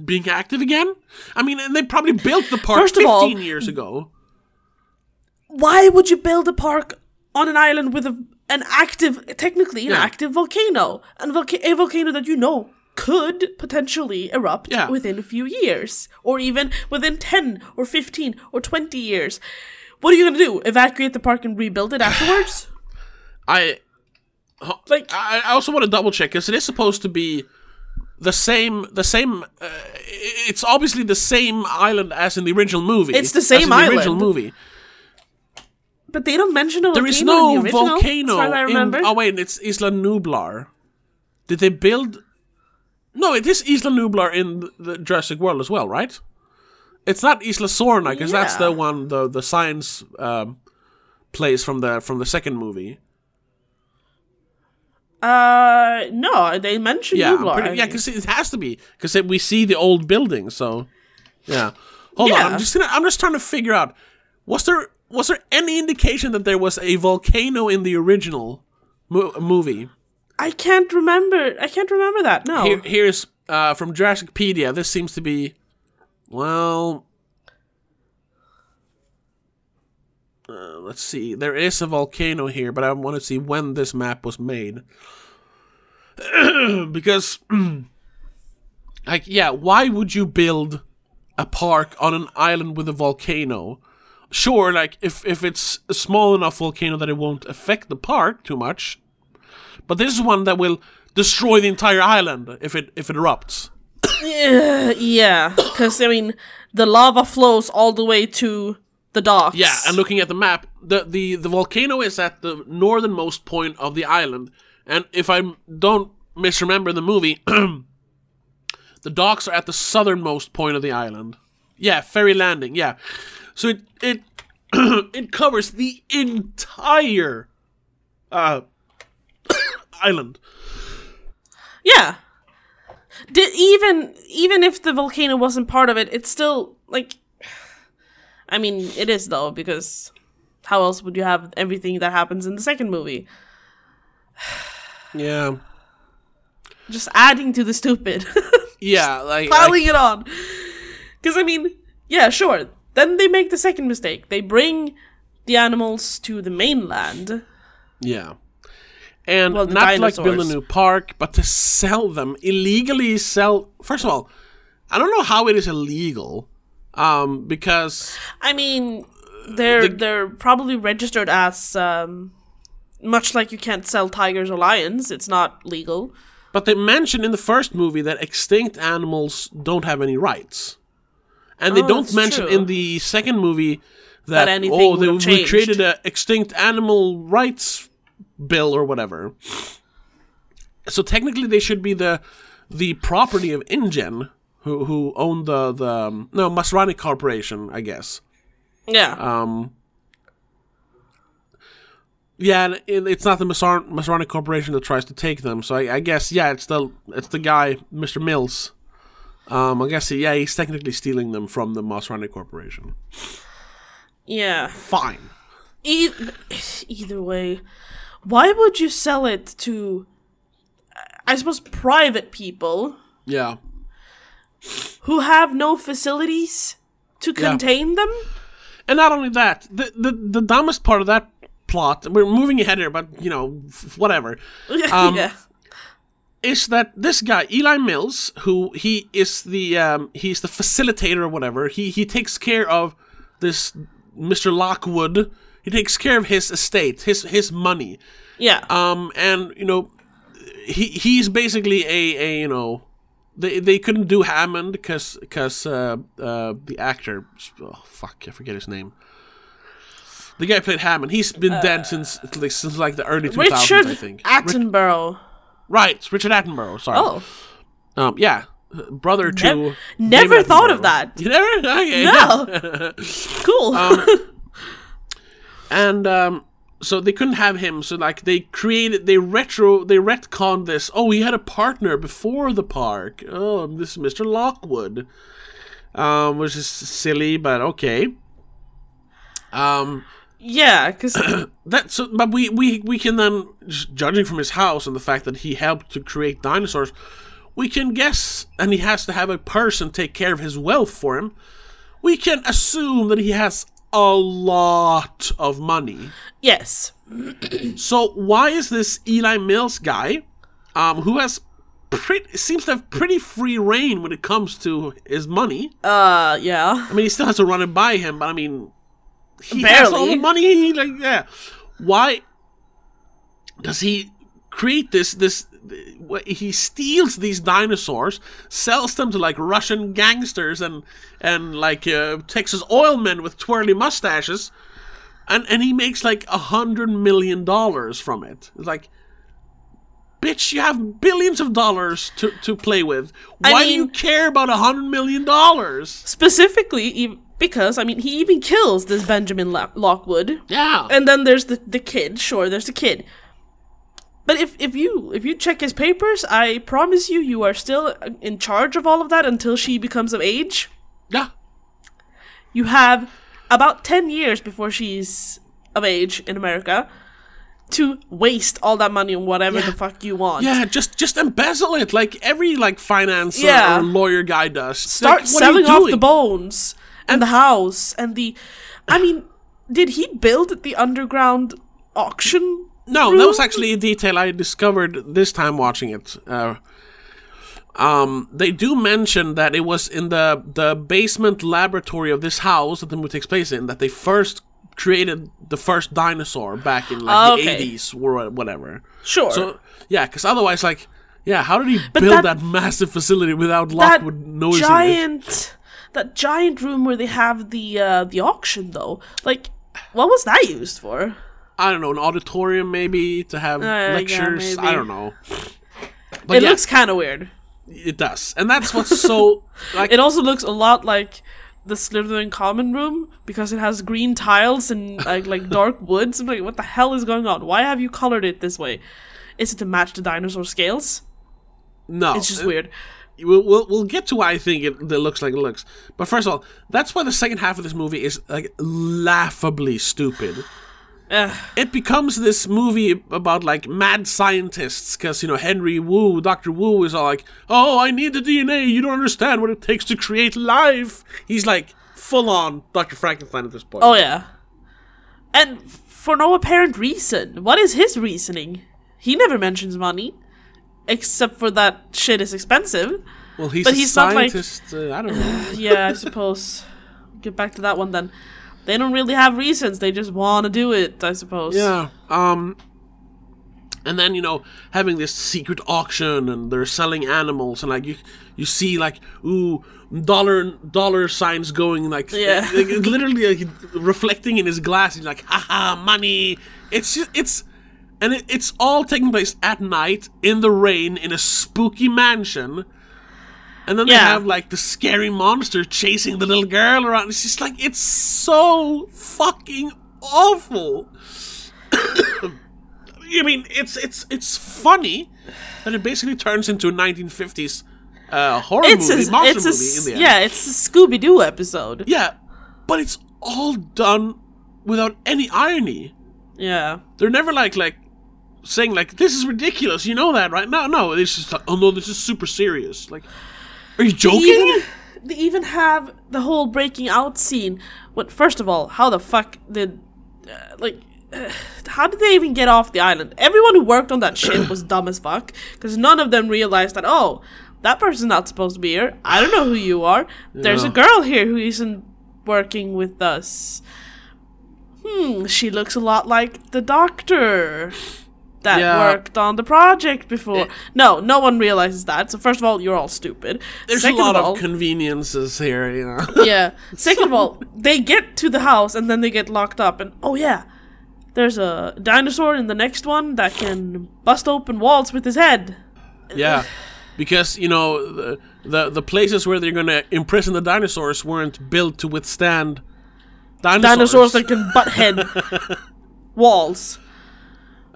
being active again i mean and they probably built the park First of 15 all- years ago Why would you build a park on an island with a, an active, technically an Yeah. active volcano, and volca- a volcano that you know could potentially erupt Yeah. within a few years, or even within ten or fifteen or twenty years? What are you gonna do? Evacuate the park and rebuild it afterwards? i like, I I also want to double check because it is supposed to be the same. The same. Uh, it's obviously the same island as in the original movie. It's the as same in the original island. movie. But they don't mention a volcano There is no in the original, volcano. As as I in- oh wait, it's Isla Nublar. Did they build? No, it is Isla Nublar in the Jurassic World as well, right? It's not Isla Sorna because that's the one the the science um, place from the from the second movie. Uh, no, they mention Yeah, Nublar. pretty- yeah, because it has to be because we see the old building. So, yeah. Hold on, I'm just gonna. I'm just trying to figure out was there was there any indication that there was a volcano in the original mo- movie? I can't remember. I can't remember that. No. Here, here's uh, from Jurassicpedia. This seems to be, well, uh, let's see. There is a volcano here, but I want to see when this map was made. because, like, yeah, why would you build a park on an island with a volcano? Sure, like if if it's a small enough volcano that it won't affect the park too much, but this is one that will destroy the entire island if it if it erupts. Yeah, because I mean, the lava flows all the way to the docks. Yeah, and looking at the map, the, the, the volcano is at the northernmost point of the island. And if I don't misremember the movie, the docks are at the southernmost point of the island. Yeah, ferry landing. Yeah, so it it it covers the entire uh, island. Yeah. Did even even if the volcano wasn't part of it, it's still like I mean, it is though because how else would you have everything that happens in the second movie? Yeah, Just adding to the stupid. yeah, like, piling like it on. Because I mean, yeah, sure. Then they make the second mistake. They bring the animals to the mainland. Yeah. And Well, not like build a new park, but to sell them illegally. Sell first of all, I don't know how it is illegal, um, because I mean, they're The- they're probably registered as um, much like you can't sell tigers or lions. It's not legal. but they mention in the first movie that extinct animals don't have any rights, and they Oh, don't mention true. in the second movie that, That anything oh they, we created an extinct animal rights bill or whatever. So technically, they should be the the property of InGen, who who own the the um, no Masrani Corporation, I guess. Yeah. Um, yeah, and it, it's not the Masar- Masrani Corporation that tries to take them. So I, I guess yeah, it's the it's the guy, Mr. Mills. Um, I guess yeah, he's technically stealing them from the Masrani Corporation. yeah. Fine. E- either way, why would you sell it to? I suppose private people Yeah, who have no facilities to Yeah. contain them. and not only that, the the the dumbest part of that plot. We're moving ahead here, but you know, f- whatever. Um, yeah. Is that this guy Eli Mills, who he is the um, he's the facilitator or whatever. He he takes care of this Mr. Lockwood. He takes care of his estate, his his money. Yeah. Um, and you know, he he's basically a a you know. They, they couldn't do Hammond because because uh, uh, the actor oh fuck I forget his name the guy played Hammond he's been dead since like, since like the early 2000s Richard I think Attenborough. Right, Richard Attenborough. Sorry. Oh, Um, yeah, brother to. David never thought of that. You never? Okay. No. cool. Um, And um, so they couldn't have him. So like they created, they retro, they retconned this. Oh, he had a partner before the park. Oh, this is Mr. Lockwood. Um, which is silly, but okay. Um, yeah, because that's but we we we can then, judging from his house and the fact that he helped to create dinosaurs, we can guess, and he has to have a person take care of his wealth for him. We can assume that he has a lot of money. yes, So why is this Eli Mills guy, um, who has pretty seems to have pretty free reign when it comes to his money? uh, yeah, I mean, he still has to run it by him, but I mean, he has all the money. He, like, yeah. Why does he create this? This he steals these dinosaurs, sells them to like Russian gangsters and and like uh, Texas oil men with twirly mustaches, and and he makes like a hundred million dollars from it. It's like. Bitch, you have billions of dollars to, to play with. I Why do you care about a hundred million dollars? specifically because I mean he even kills this Benjamin La- Lockwood, Yeah. and then there's the the kid. Sure, there's the kid. But if, if you if you check his papers, I promise you, you are still in charge of all of that until she becomes of age. yeah. You have about 10 years before she's of age in America to waste all that money on whatever the fuck you want. Yeah, just just embezzle it like every like finance Yeah. or lawyer guy does. Start Like, what are you selling off the bones and the house and the. I mean, did he build the underground auction? No, that was actually a detail I discovered this time watching it. Uh, um, they do mention that it was in the the basement laboratory of this house that the movie takes place in that they first created the first dinosaur back in like Oh, the eighties or whatever. Sure. So yeah, because otherwise, like, yeah, how did he But build that- that, massive facility without Lockwood noticing it? That giant room where they have the uh, the auction, though, like, what was that used for? I don't know, an auditorium maybe to have Uh, yeah, lectures. I don't know. But it yeah, looks kind of weird. it does, and that's what's so like. It also looks a lot like the Slytherin common room because it has green tiles and like like dark woods. I'm like, what the hell is going on? Why have you colored it this way? Is it to match the dinosaur scales? no, It's just uh, weird. We'll, we'll, we'll get to why I think it, it looks like it looks. But first of all, that's why the second half of this movie is like laughably stupid. It becomes this movie about like mad scientists because you know Henry Wu, Doctor Wu is all like, "Oh, I need the DNA. You don't understand what it takes to create life." He's like full on Doctor Frankenstein at this point. Oh yeah, and for no apparent reason. What is his reasoning? He never mentions money, except for that shit is expensive. well, he's but a he's not like- scientist. uh, I don't know. Yeah, I suppose. Get back to that one then. They don't really have reasons. They just want to do it. I suppose. Yeah. Um and then you know having this secret auction and they're selling animals and like you you see like ooh dollar dollar signs going like Yeah. like, literally like, reflecting in his glass he's like haha money it's just it's and it, it's all taking place at night in the rain in a spooky mansion and then they have like the scary monster chasing the little girl around. It's just like it's so fucking awful. I mean, it's it's it's funny that it basically turns into a 1950s uh, horror It's movie, a, monster it's a, movie in the end. yeah, it's a Scooby Doo episode. yeah, but it's all done without any irony. Yeah. They're never like like saying like this is ridiculous. You know that, right? No, no. It's just like, oh no, this is super serious. Like, are you joking? Even, they even have the whole breaking out scene. What? First of all, how the fuck did, uh, like, uh, how did they even get off the island? Everyone who worked on that ship was dumb as fuck because none of them realized that. Oh, that person's not supposed to be here. I don't know who you are. There's a girl here who isn't working with us. Hmm, she looks a lot like the doctor that Yeah. worked on the project before. It- no, no one realizes that. So first of all, you're all stupid. There's Second a lot of all, of conveniences here, you know. yeah. Second of all, they get to the house and then they get locked up. And oh yeah, there's a dinosaur in the next one that can bust open walls with his head. yeah, because you know the, the the places where they're gonna imprison the dinosaurs weren't built to withstand dinosaurs. Dinosaurs that can butt head walls.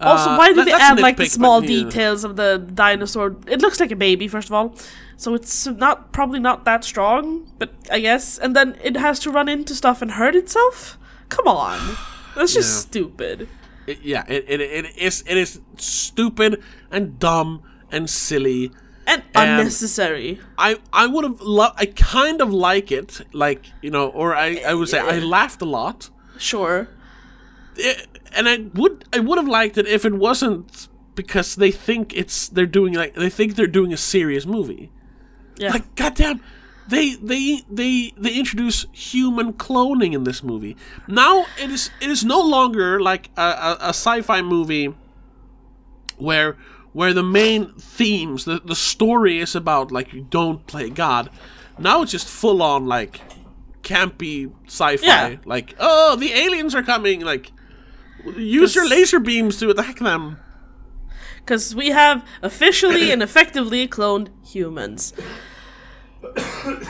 Also, Uh, why do that- they add like the small but, yeah. details of the dinosaur? It looks like a baby, first of all, so it's not probably not that strong. But I guess, and then it has to run into stuff and hurt itself. Come on, that's just Yeah. stupid. It- yeah, it, it, it is it is stupid and dumb and silly. And, And- unnecessary. I I would have loved. I kind of like it, like you know, or I I would say I laughed a lot. Sure. it, and I would I would have liked it if it wasn't because they think it's they're doing like they think they're doing a serious movie. Yeah. Like goddamn, they they they they introduce human cloning in this movie. Now it is it is no longer like a, a, a sci-fi movie where where the main themes the, the story is about like you don't play God. Now it's just full on like campy sci-fi. Yeah. Like oh the aliens are coming. Like use your laser beams to attack them. Because we have officially and effectively cloned humans.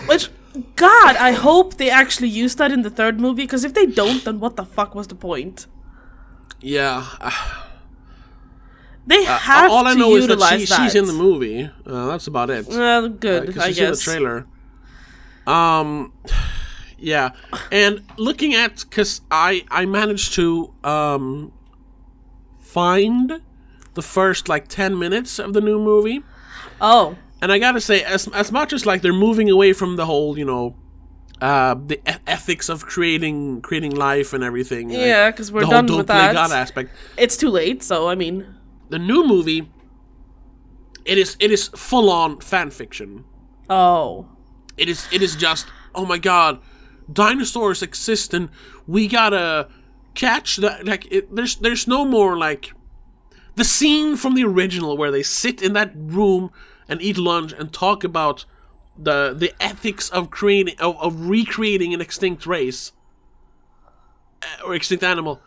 Which, God, I hope they actually use that in the third movie, because if they don't, then what the fuck was the point? Yeah. They have Uh, All I know is that, she, that. she's in the movie. Uh, that's about it. Well, good, because I she's in the trailer. Um, yeah, and looking at because I I managed to um find the first like ten minutes of the new movie, Oh, and I gotta say, as as much as like they're moving away from the whole you know uh, the e- ethics of creating creating life and everything. Yeah, because we're the whole done don't with play that. God aspect. It's too late, so I mean, The new movie, it is it is full on fan fiction. oh, It is it is just oh my god, dinosaurs exist and we gotta catch that. Like it, there's there's no more like the scene from the original where they sit in that room and eat lunch and talk about the the ethics of creating of, of recreating an extinct race uh, or extinct animal.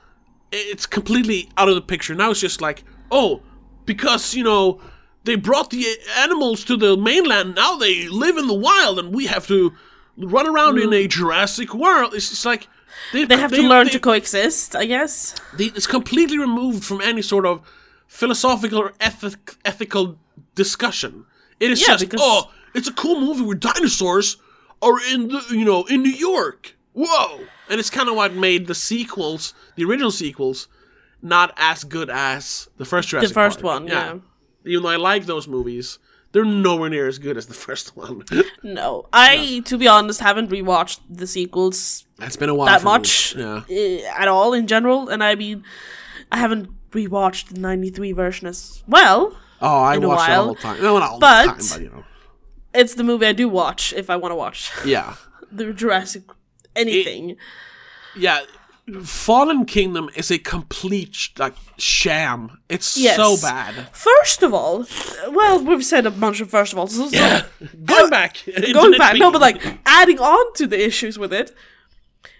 It's completely out of the picture. Now it's just like oh because you know they brought the animals to the mainland. Now they live in the wild, and we have to run around in a mm. Jurassic World. It's just like they have to learn they- to coexist, I guess. they, it's completely removed from any sort of philosophical or ethic, ethical discussion. It is Yeah, just because- oh, it's a cool movie where dinosaurs are in the you know in New York. Whoa! And it's kind of what made the sequels, the original sequels, not as good as the first Jurassic The first Park. one, yeah. Even though I like those movies, they're nowhere near as good as the first one. No, I, to be honest, haven't rewatched the sequels That's been a while. that for me. much Yeah. eh, at all in general, and I mean, I haven't rewatched the '93 version as well. Oh, I watched it all the time. No, not all but- the time, but you know. It's the movie I do watch if I want to watch Yeah. the Jurassic anything. yeah fallen kingdom is a complete like sham it's Yes. so bad First of all, well, we've said a bunch of first of all. So, so going uh, back going back, no, but like adding on to the issues with it,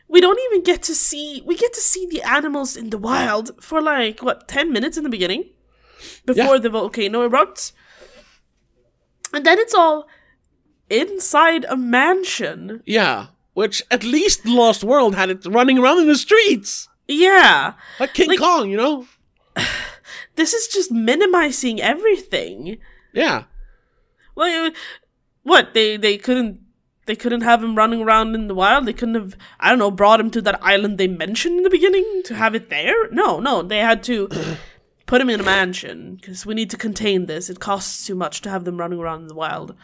we don't even get to see. We get to see the animals in the wild for like what ten minutes in the beginning, before Yeah. the volcano erupts, and then it's all inside a mansion. yeah which at least lost world had it running around in the streets Yeah, like king Like- kong you know this is just minimizing everything. yeah Well, what they they couldn't they couldn't have him running around in the wild. They couldn't have I don't know brought him to that island they mentioned in the beginning to have it there. No, no, they had to put him in a mansion because we need to contain this. It costs too much to have them running around in the wild.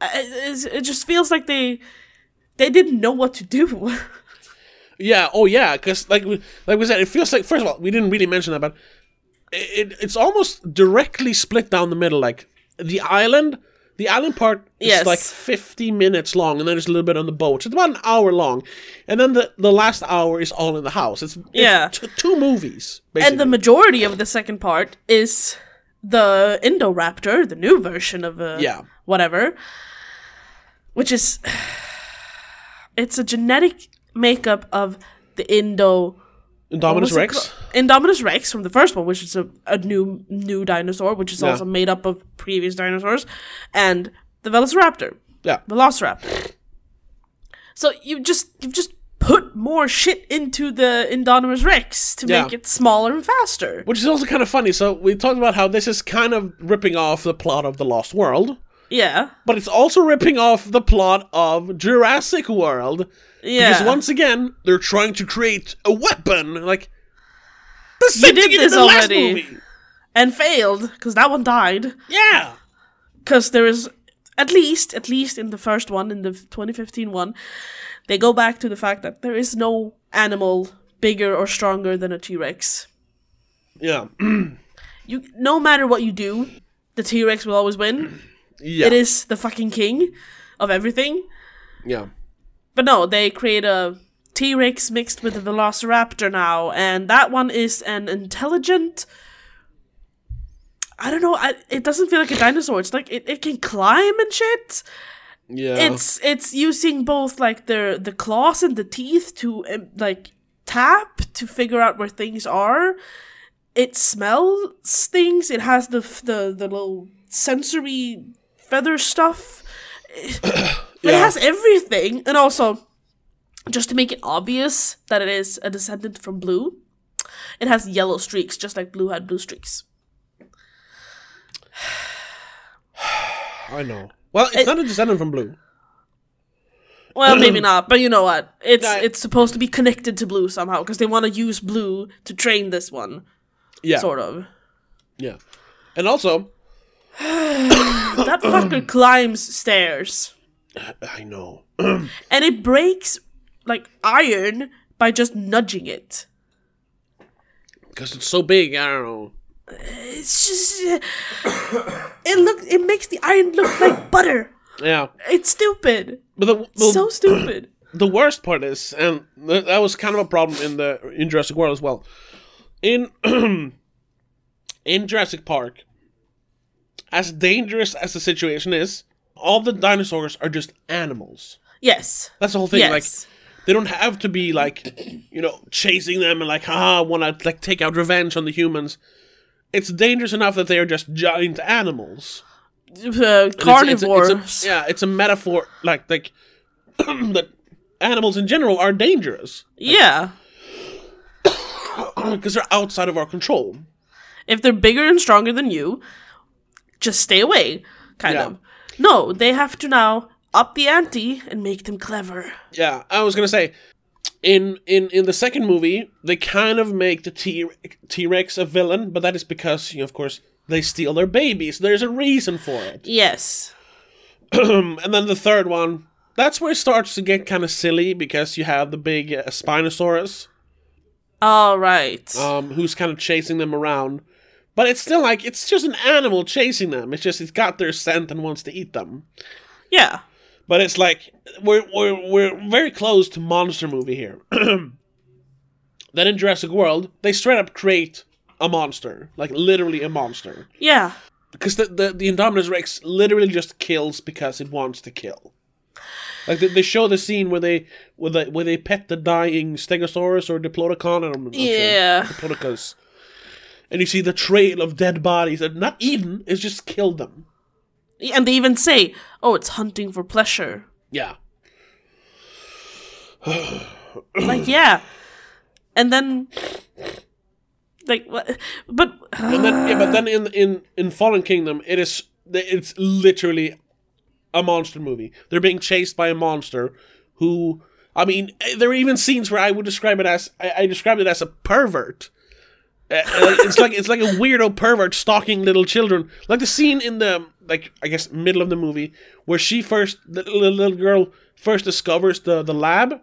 I- It, it just feels like they they didn't know what to do. yeah oh yeah because like we like we said it feels like first of all we didn't really mention that but it, it it's almost directly split down the middle like the island the island part is Yes. like 50 minutes long and then there's a little bit on the boat so it's about an hour long and then the, the last hour is all in the house it's, it's Yeah. t- two movies basically. and the majority of the second part is the Indoraptor, the new version of uh, Yeah. whatever, which is it's a genetic makeup of the Indo Indominus Rex? Indominus Rex from the first one, which is a, a new new dinosaur, which is Yeah. also made up of previous dinosaurs, and the Velociraptor, yeah Velociraptor. So you just you've just put more shit into the Indominus Rex to Yeah. make it smaller and faster. which is also kind of funny so we talked about how this is kind of ripping off the plot of the lost world Yeah, but it's also ripping off the plot of Jurassic World yeah. Because once again, they're trying to create a weapon. Like the you did this in the last already, movie. and failed because that one died. Yeah. because there is at least at least in the first one in the 2015 one they go back to the fact that there is no animal bigger or stronger than a t-rex Yeah. you no matter what you do the t-rex will always win Yeah. it is the fucking king of everything Yeah. but no they create a t-rex mixed with a velociraptor now and that one is an intelligent I don't know. I, it doesn't feel like a dinosaur. It's like it, it can climb and shit. Yeah. it's it's using both like the the claws and the teeth to like tap to figure out where things are it smells things it has the the the little sensory feather stuff it Yeah. has everything and also just to make it obvious that it is a descendant from blue it has yellow streaks just like blue had blue streaks I know. Well, it's not a descendant from Blue. Well, maybe not, but you know what? It's Yeah. it's supposed to be connected to blue somehow because they want to use blue to train this one, Yeah. sort of. Yeah. And also, That fucker climbs stairs. I know. and it breaks like iron by just nudging it. Because it's so big, I don't know. It's just it look it makes the iron look like butter. Yeah. It's stupid. But the, the, so stupid. the worst part is, and th- that was kind of a problem in the in Jurassic World as well. In in Jurassic Park, as dangerous as the situation is, all the dinosaurs are just animals. Yes. That's the whole thing. Yes. Like they don't have to be like, you know, chasing them and like, ah, want to like take out revenge on the humans. It's dangerous enough that they are just giant animals. Uh, And it's- it's carnivores. it's a- yeah, it's a metaphor. Like like that animals in general are dangerous yeah. because they're outside of our control. If they're bigger and stronger than you, just stay away, kind Yeah. of. No, they have to now up the ante and make them clever. Yeah, I was gonna say, in in in the second movie, they kind of make the T T Rex a villain, but that is because, you know, of course, they steal their babies. There's a reason for it. Yes. and then the third one, that's where it starts to get kind of silly because you have the big uh, Spinosaurus, All right. um, who's kind of chasing them around. But it's still like it's just an animal chasing them. It's just it's got their scent and wants to eat them. yeah. But it's like we're we're we're very close to monster movie here. then in Jurassic World, they straight up create a monster, like literally a monster, Yeah. because the the, the Indominus Rex literally just kills because it wants to kill. Like they, they show the scene where they where they where they pet the dying Stegosaurus or Diplodocon, I'm not sure. Yeah. Diplodocus, and you see the trail of dead bodies that not eaten, it's just killed them. And they even say, "Oh, it's hunting for pleasure." Yeah. like, yeah. And then like what but And then, yeah, but then in in in Fallen Kingdom, it is it's literally a monster movie. They're being chased by a monster who, I mean, eh, there are even scenes where I would describe it as I, I described it as a pervert. Uh, it's like it's like a weirdo pervert stalking little children, like the scene in the like I guess middle of the movie where she first the little, little girl first discovers the the lab,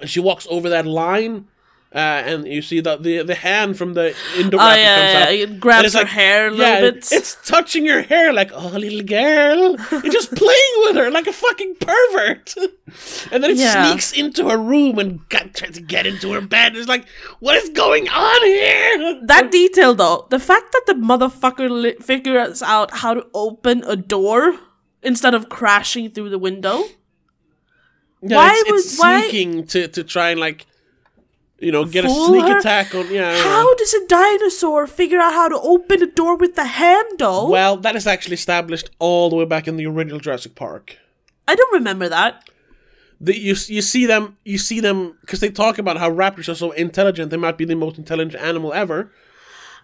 and she walks over that line. Uh, and you see the, the the hand from the indoor Oh yeah, comes yeah, out. it grabs her like- hair a little yeah, bit. It's touching her hair like, oh, little girl. You're just playing with her like a fucking pervert. and then it Yeah. sneaks into her room and got, tries to get into her bed. It's like, what is going on here? that detail though, the fact that the motherfucker li- figures out how to open a door instead of crashing through the window. Yeah, Why it's, was- it's why- sneaking to, to try and like, you know, get a sneak her? attack on. Yeah. How does a dinosaur figure out how to open a door with the handle? Well, that is actually established all the way back in the original Jurassic Park. I don't remember that. the, you you see them you see them because they talk about how raptors are so intelligent they might be the most intelligent animal ever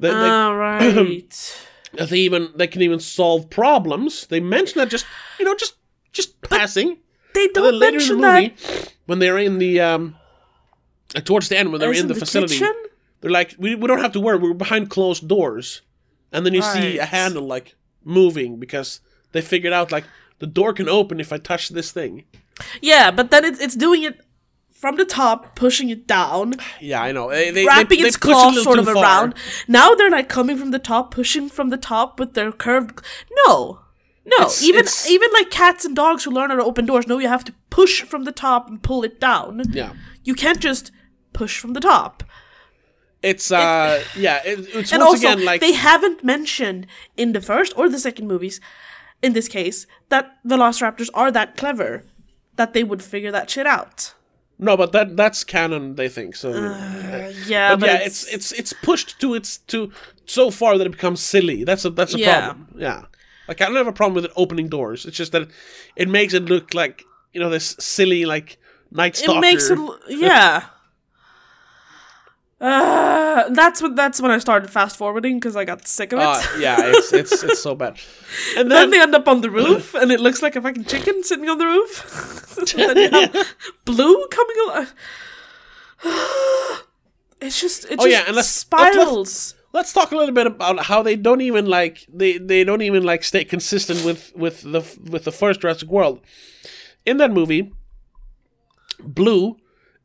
they, they, All right. they even they can even solve problems they mention that just you know just just passing they don't in the mention movie that. when they're in the um towards the end when they're as in the, facility kitchen? they're like we, we don't have to worry we're behind closed doors and then you see a handle like moving because they figured out like the door can open if i touch this thing Yeah, but then it's it's doing it from the top, pushing it down, yeah i know they, they, wrapping they, its claws sort of far. around. Now they're like coming from the top, pushing from the top with their curved. No, no. It's- even it's- even like cats and dogs who learn how to open doors know you have to push from the top and pull it down. yeah You can't just push from the top. It's uh yeah, it, it's And once also, again like they haven't mentioned in the first or the second movies, in this case, that Velociraptors are that clever that they would figure that shit out. no, but that that's canon. They think so. Yeah, but, but, yeah, it's, it's it's pushed to its to so far that it becomes silly. That's a that's a Yeah. problem. Yeah, like I don't have a problem with it opening doors. It's just that it, it makes it look like you know this silly like night stalker. it makes it yeah. Uh, that's what that's when I started fast forwarding because I got sick of it. Uh, yeah, it's it's it's so bad. And then then they end up on the roof, and it looks like a fucking chicken sitting on the roof. then you have blue coming along. It's just it Oh, just yeah, and let's- let's- spirals. let's talk a little bit about how they don't even like they they don't even like stay consistent with with the with the first Jurassic World. In that movie, Blue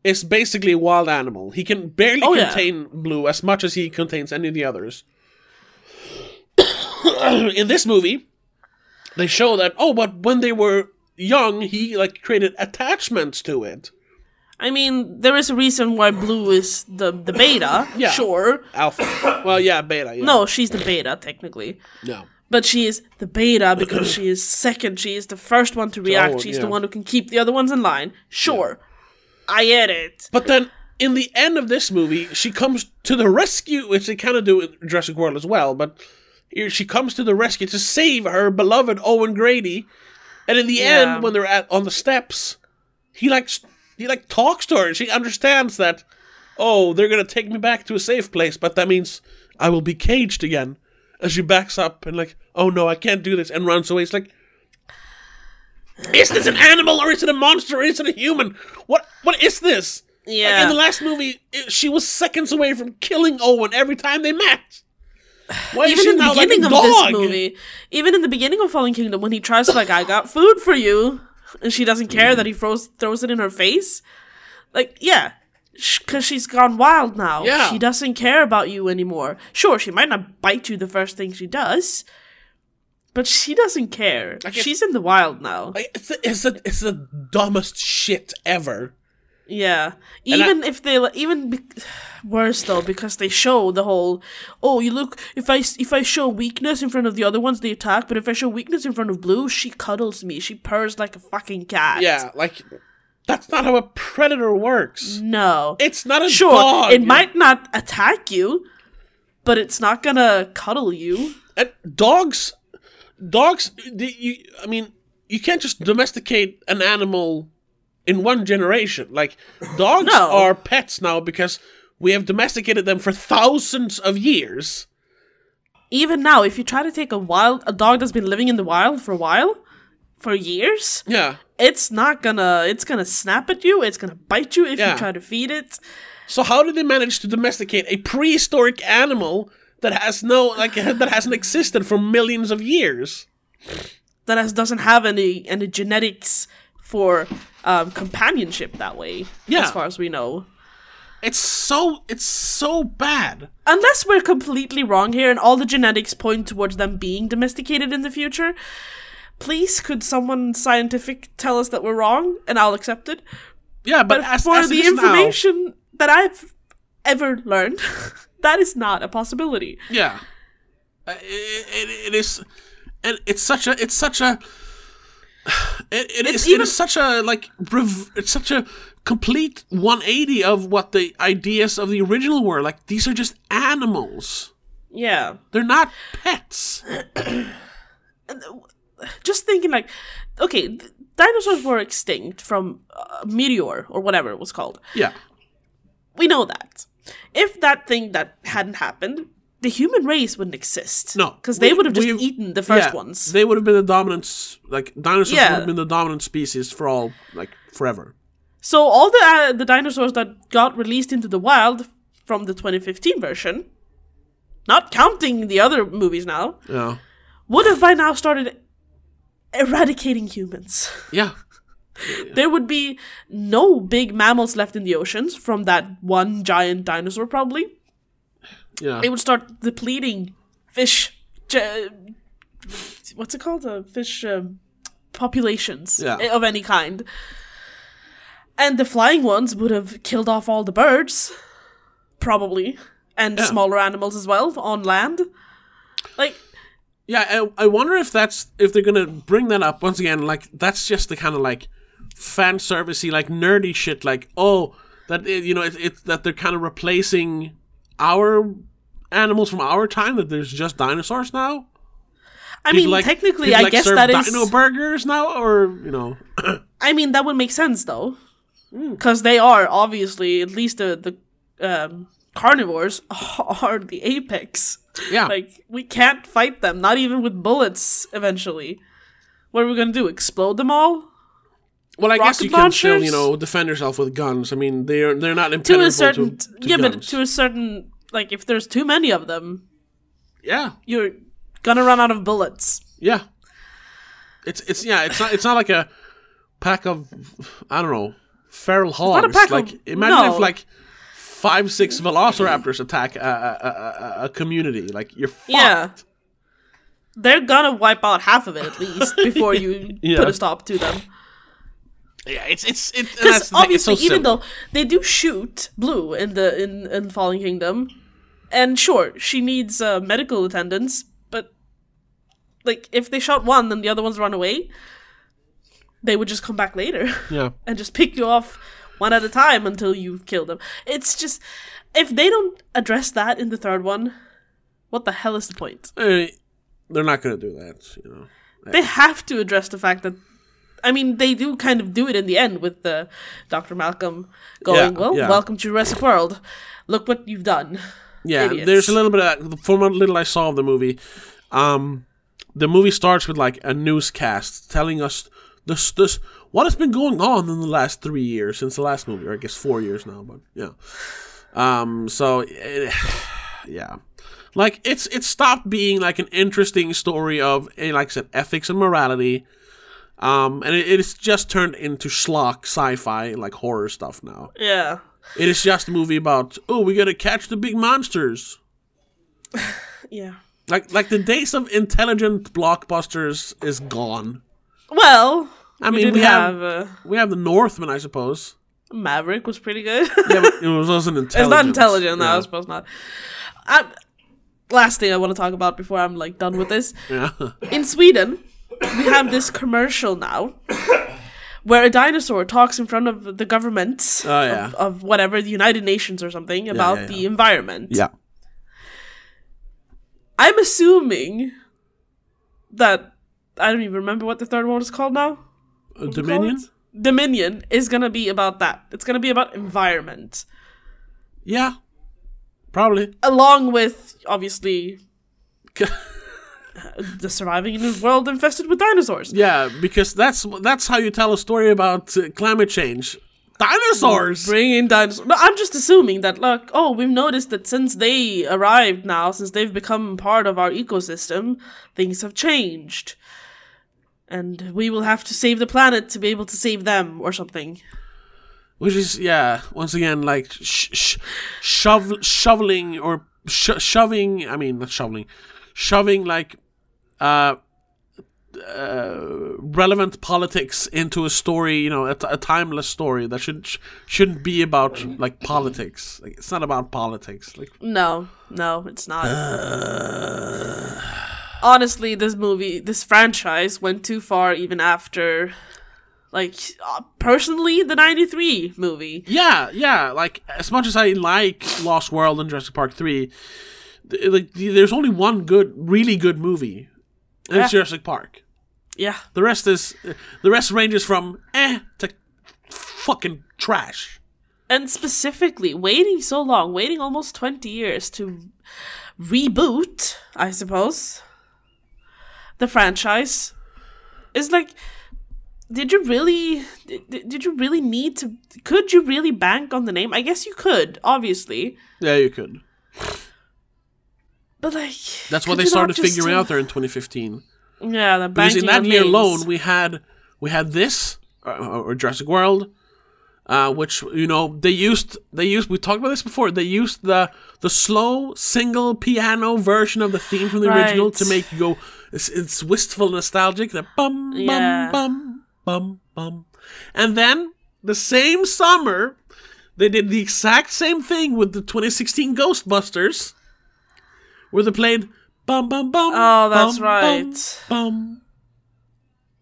is basically a wild animal. He can barely Oh, yeah. contain Blue as much as he contains any of the others. In this movie, they show that oh, but when they were young, he like created attachments to it. I mean, there is a reason why Blue is the the beta. Yeah. Sure. Alpha. well, yeah, beta. Yeah. No, she's the beta technically. no. But she is the beta because she is second. She is the first one to react. Oh, She's yeah. the one who can keep the other ones in line. Sure. I get it. But then in the end of this movie, she comes to the rescue, which they kind of do in Jurassic World as well. But here she comes to the rescue to save her beloved Owen Grady. And in the Yeah. end, when they're at on the steps, he like he like talks to her. She understands that. Oh, they're gonna take me back to a safe place, but that means I will be caged again. And she backs up and like, oh no, I can't do this, and runs away. It's like, is this an animal or is it a monster or is it a human? What what is this? Like, Yeah. in the last movie, it, she was seconds away from killing Owen every time they met. Why is even she in the now like a beginning of this movie, even in the beginning of Fallen Kingdom, when he tries to like, I got food for you, and she doesn't care that he throws throws it in her face, like, yeah, because she's gone wild now. Yeah. she doesn't care about you anymore. Sure, she might not bite you the first thing she does, but she doesn't care. Like, she's in the wild now. Like, it's, the, it's, the, it's the dumbest shit ever. Yeah, And I- even if they even be- worse though because they show the whole oh you look if I if I show weakness in front of the other ones they attack but if I show weakness in front of Blue she cuddles me she purrs like a fucking cat Yeah, like, that's not how a predator works. no It's not a sure dog. it might not attack you but it's not gonna cuddle you And dogs, dogs, you, I mean, you can't just domesticate an animal in one generation. Like, dogs No. are pets now because we have domesticated them for thousands of years. even now if you try to take a wild a dog that's been living in the wild for a while for years Yeah. it's not gonna it's gonna snap at you it's gonna bite you if Yeah. you try to feed it So how did they manage to domesticate a prehistoric animal that has no like that hasn't existed for millions of years? that has, doesn't have any any genetics for um, companionship that way Yeah. as far as we know It's so it's so bad. unless we're completely wrong here and all the genetics point towards them being domesticated in the future please could someone scientific tell us that we're wrong and i'll accept it Yeah, but, but as, for as the is now- information that i've ever learned that is not a possibility Yeah, Uh, it, it, it is, and it's such a it's such a it, it is it even- is such a like rev, it's such a complete 180 of what the ideas of the original were. Like these are just animals. yeah They're not pets. just thinking like okay th- dinosaurs were extinct from a meteor or whatever it was called Yeah, we know that if that thing that hadn't happened the human race wouldn't exist No, because they would have just eaten the first yeah, ones They would have been the dominant. Like dinosaurs Yeah. would have been the dominant species for all like forever. so all the uh, the dinosaurs that got released into the wild from the 2015 version not counting the other movies now Yeah, would have by now started eradicating humans yeah, there would be no big mammals left in the oceans from that one giant dinosaur probably yeah. it would start depleting fish ge- what's it called uh, fish um, populations Yeah. of any kind and the flying ones would have killed off all the birds probably and Yeah. smaller animals as well on land like Yeah, I, I wonder if that's if they're gonna bring that up once again. Like that's just the kind of like fan servicey, like nerdy shit. Like oh, that you know, it's it, that they're kind of replacing our animals from our time. That there's just dinosaurs now. i People mean like- technically i like guess that is dino burgers now, or you know, i mean that would make sense though Hmm. because they are obviously at least the the um, carnivores are the apex yeah, Like we can't fight them, not even with bullets. Eventually, what are we gonna do? Explode them all? Well, I guess you can still you know defend yourself with guns. I mean, they're they're not To impenetrable a certain, to, to yeah, but to a certain like if there's too many of them, Yeah, you're gonna run out of bullets. yeah. It's it's yeah. It's not it's not like a pack of I don't know feral hogs. not a pack like of- imagine if like five six velociraptors attack a, a, a, a- a community. Like you're fucked. Yeah. They're gonna wipe out half of it at least before you Yeah. put a stop to them. Yeah, it's it's it, Because thing, it's so obviously, even though they do shoot Blue in the in, in Fallen Kingdom, and sure she needs uh, medical attendance, but like if they shot one and the other ones run away, they would just come back later yeah. and just pick you off one at a time until you've killed them. It's just if they don't address that in the third one, what the hell is the point? Eh, they're not gonna do that. You know. They have to address the fact that. I mean, they do kind of do it in the end with the Dr. Malcolm going, Yeah, "Well, yeah. welcome to Jurassic World. Look what you've done." Yeah, Idiots. there's a little bit of that. From what little I saw of the movie, um, the movie starts with like a newscast telling us this this what has been going on in the last three years since the last movie, or I guess four years now. But yeah, um, so eh, yeah, like it's it stopped being like an interesting story of eh, like I said ethics and morality. Um, and it, it's just turned into schlock sci-fi, like horror stuff now. Yeah. It is just a movie about oh, we gotta catch the big monsters. Yeah. Like like the days of intelligent blockbusters is gone. Well, I mean, did we have have, uh, we have the Northman, I suppose. Maverick was pretty good. Yeah, but it was wasn't intelligent. it's not intelligent, no, Yeah. I suppose not. I, last thing I want to talk about before I'm like done with this. Yeah. In Sweden, we have this commercial now where a dinosaur talks in front of the government Oh, yeah. of, of whatever, the United Nations or something, about yeah, the yeah. environment. yeah. I'm assuming that I don't even remember what the third one is called now. Uh, What do you call Dominion? Dominion is gonna be about that. It's gonna be about environment, Yeah. Probably. along with obviously the surviving in a world infested with dinosaurs. yeah, because that's that's how you tell a story about uh, climate change. Dinosaurs. Bring in dinosaurs. No, I'm just assuming that, like, oh, we've noticed that since they arrived now, since they've become part of our ecosystem, things have changed. And we will have to save the planet to be able to save them, or something. Which is yeah, once again like sh- sh- shove shoveling or sh- shoving. I mean, not shoveling, shoving like uh, uh, relevant politics into a story. You know, a, t- a timeless story that should sh- shouldn't be about like politics. Like, it's not about politics. Like No, no, it's not. Honestly, this movie, this franchise went too far even after, like, uh, personally, the 93 movie. yeah, yeah. Like as much as I like Lost World and Jurassic Park three, th- like there's only one good, really good movie, and it's Yeah. Jurassic Park. Yeah. The rest is the rest ranges from eh to fucking trash. And specifically, waiting so long, waiting almost 20 years to reboot, I suppose, the franchise is like. Did you really? Did, did you really need to? Could you really bank on the name? I guess you could, obviously. Yeah, you could. But like. That's what they started figuring uh, out there in 2015. Yeah, the Because in that year alone, we had we had this or, or Jurassic World, uh, which you know they used they used we talked about this before. They used the the slow single piano version of the theme from the original to make you go. It's, it's wistful, nostalgic. The bum Yeah. bum bum bum bum, and then the same summer. They did the exact same thing with the 2016 Ghostbusters, where they played bum bum bum. Oh, that's bum, right. Bum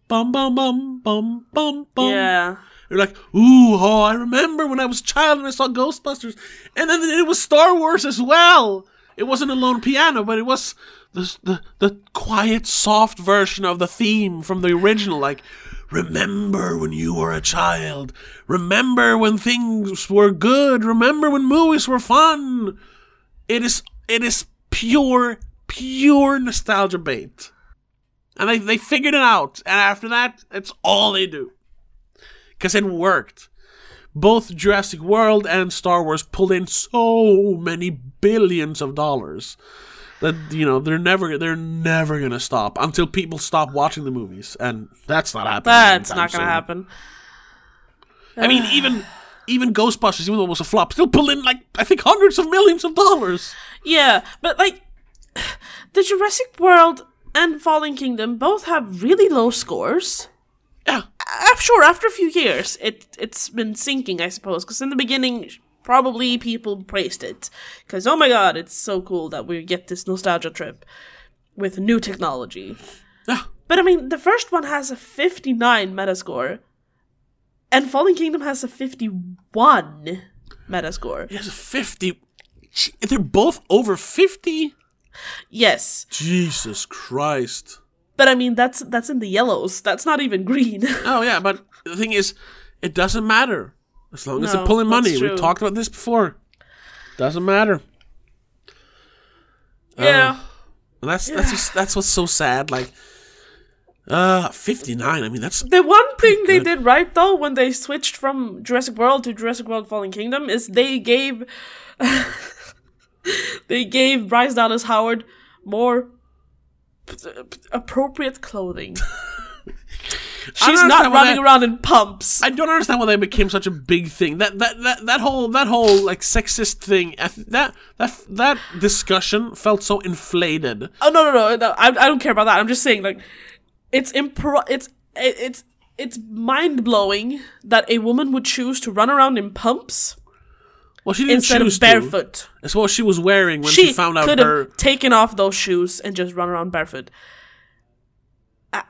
bum bum bum bum bum bum. Yeah. You're like, ooh, oh, I remember when I was a child and I saw Ghostbusters, and then it was Star Wars as well. It wasn't a lone piano, but it was the the, the quiet, soft version of the theme from the original. Like, remember when you were a child. Remember when things were good. Remember when movies were fun. It is it is pure pure nostalgia bait, and they they figured it out. And after that, it's all they do because it worked. both Jurassic World and Star Wars pulled in so many billions of dollars that you know they're never they're never gonna stop until people stop watching the movies, and that's not happening. That's not gonna soon. happen. I mean, even even Ghostbusters, even though it was a flop, still pulled in like I think hundreds of millions of dollars. Yeah, but like the Jurassic World and Fallen Kingdom both have really low scores. Yeah, uh, I'm sure after a few years, it it's been sinking, I suppose. Because in the beginning, probably people praised it because oh my god, it's so cool that we get this nostalgia trip with new technology. yeah. But I mean, the first one has a 59 Metascore, and Fallen Kingdom has a 51 Metascore. He has a fifty. They're both over fifty. Yes, Jesus Christ. but I mean that's that's in the yellows. That's not even green. Oh yeah, but the thing is, it doesn't matter as long as No, they're pulling money. We talked about this before. Doesn't matter. yeah. And that's that's just, that's what's so sad. Like, uh, fifty nine. I mean, that's The one thing they did right though when they switched from Jurassic World to Jurassic World Fallen Kingdom is they gave they gave Bryce Dallas Howard more p- p- appropriate clothing. She's not running they- around in pumps. I don't understand why that became such a big thing. That that that, that whole that whole like sexist thing. That that that discussion felt so inflated. oh no no no no! I, I don't care about that. I'm just saying like it's impro. It's it's it's mind blowing that a woman would choose to run around in pumps Well, she didn't instead choose of barefoot. to. It's what she was wearing when she, she found out her. taken off those shoes and just run around barefoot. I,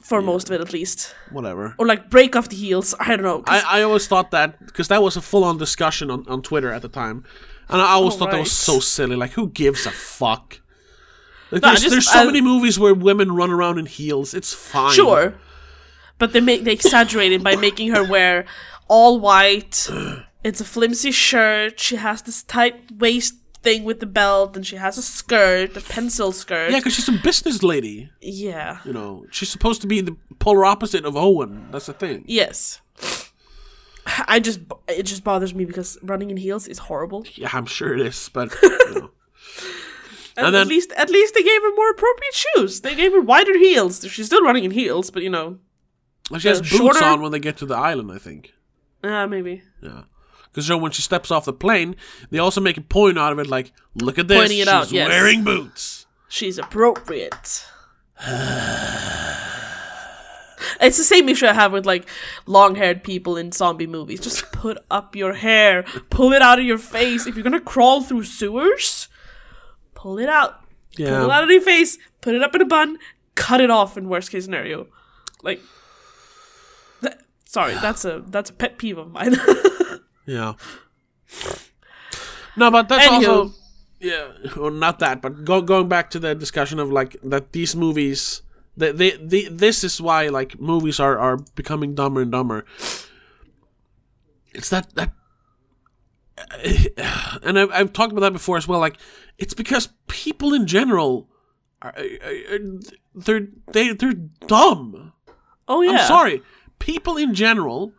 for most of it, at least, Whatever. or like break off the heels. I don't know. I, I always thought that because that was a full on discussion on, on Twitter at the time, and I always Oh, thought that was so silly. Like, who gives a fuck? Like, No, there's, just- there's so I- many movies where women run around in heels. It's fine. sure, but they make they exaggerate it by making her wear all white. It's a flimsy shirt. She has this tight waist thing with the belt, and she has a skirt, a pencil skirt. Yeah, because she's a business lady. yeah. You know, she's supposed to be the polar opposite of Owen. That's the thing. Yes. I just it just bothers me because running in heels is horrible. Yeah, I'm sure it is, but you know. And, And then- at least at least they gave her more appropriate shoes. They gave her wider heels. She's still running in heels, but you know, Well, she has Uh, boots shorter- on when they get to the island. I think. uh, maybe. Yeah. Because so when she steps off the plane, they also make a point out of it, like, look at this, Pointing it she's out, yes. wearing boots. She's appropriate. it's the same issue I have with like long-haired people in zombie movies. Just put up your hair, pull it out of your face. If you're gonna crawl through sewers, pull it out. Yeah. Pull it out of your face. Put it up in a bun. Cut it off in worst case scenario. Like, sorry, that's a that's a pet peeve of mine. Yeah. No, but that's Anywho. also yeah, well, not that, but go, going back to the discussion of like that these movies, they, they, they this is why like movies are are becoming dumber and dumber. It's that that, and I've, I've talked about that before as well. Like it's because people in general are, are, are they're they they're dumb. oh yeah. I'm sorry. People in general,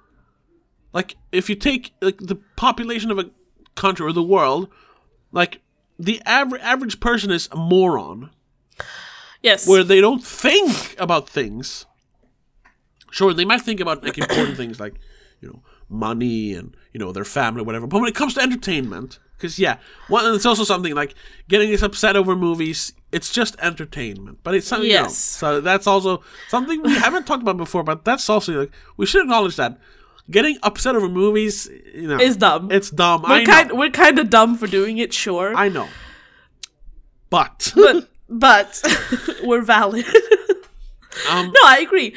like if you take like the population of a country or the world, like the average average person is a moron, Yes. where they don't think about things. Sure, they might think about like important things like you know money and you know their family, or whatever. But when it comes to entertainment, because yeah, one it's also something like getting us upset over movies. It's just entertainment, but it's something Yes. else. So that's also something we haven't talked about before. But that's also like we should acknowledge that getting upset over movies, you know, Is dumb. It's dumb. we're kind we're kind of dumb for doing it, sure. I know. But but but we're valid. um, no, I agree.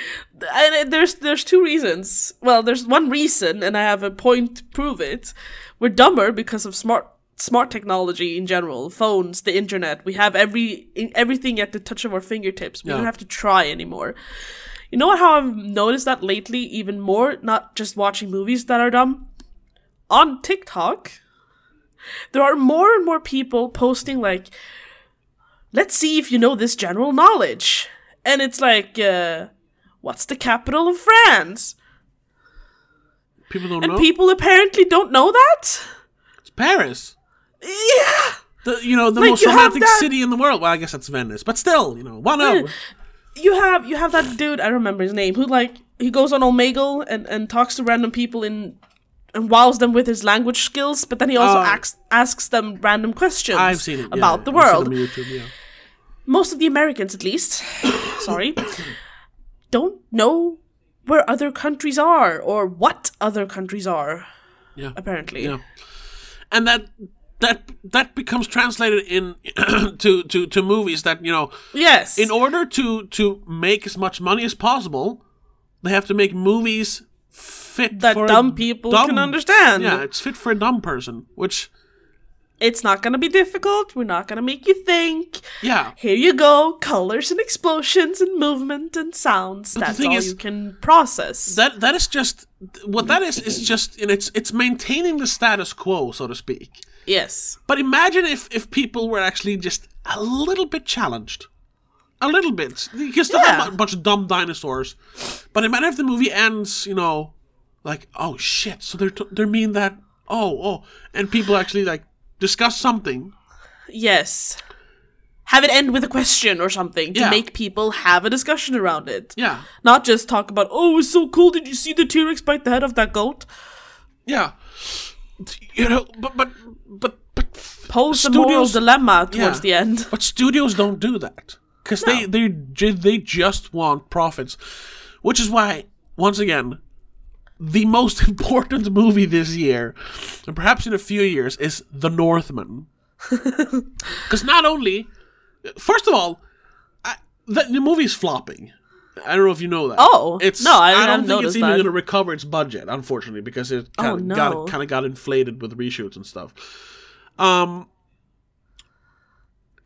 And uh, there's there's two reasons. Well, there's one reason, and I have a point to prove it. We're dumber because of smart smart technology in general, phones, the internet. We have every everything at the touch of our fingertips. We Yeah. don't have to try anymore. You know? How I've noticed that lately, even more. Not just watching movies that are dumb. On TikTok, there are more and more people posting like let's see if you know this general knowledge. And it's like, uh, what's the capital of France? People don't and know. people apparently don't know that. it's Paris. Yeah. The, you know, the Like, most romantic city in the world. Well, I guess that's Venice, but still, you know, one of. You have you have that dude I remember his name who like he goes on Omegle and and talks to random people in and wows them with his language skills, but then he also Oh. asks asks them random questions I've seen it yeah, about the I've seen world. YouTube, yeah. Most of the Americans, at least, sorry, don't know where other countries are or what other countries are. Yeah. Apparently, Yeah. and that that that becomes translated in to to to movies that you know yes, in order to to make as much money as possible they have to make movies fit that dumb people dumb- can understand. yeah it's fit for a dumb person which It's not gonna be difficult. We're not gonna make you think. yeah Here you go, colors and explosions and movement and sounds. the That's all is- you can process. that that is just what that is is just and it's it's maintaining the status quo so to speak yes. but imagine if if people were actually just a little bit challenged a little bit you still Yeah. have a bunch of dumb dinosaurs but imagine if the movie ends you know like oh shit so they're t- they're mean that oh oh and people actually like discuss something Yes. Have it end with a question or something to Yeah. make people have a discussion around it. yeah Not just talk about, oh, it's so cool. Did you see the T Rex bite the head of that goat? yeah you know but but but but Pose the moral dilemma towards Yeah. the end. But studios don't do that because they they they just want profits, which is why once again, the most important movie this year, and perhaps in a few years, is The Northman. Because not only, first of all, I, the, the movie's flopping. I don't know if you know that. Oh, it's no, I don't think it's even going to recover its budget, unfortunately, because it kind Oh, of no. got kind of got inflated with reshoots and stuff. Um,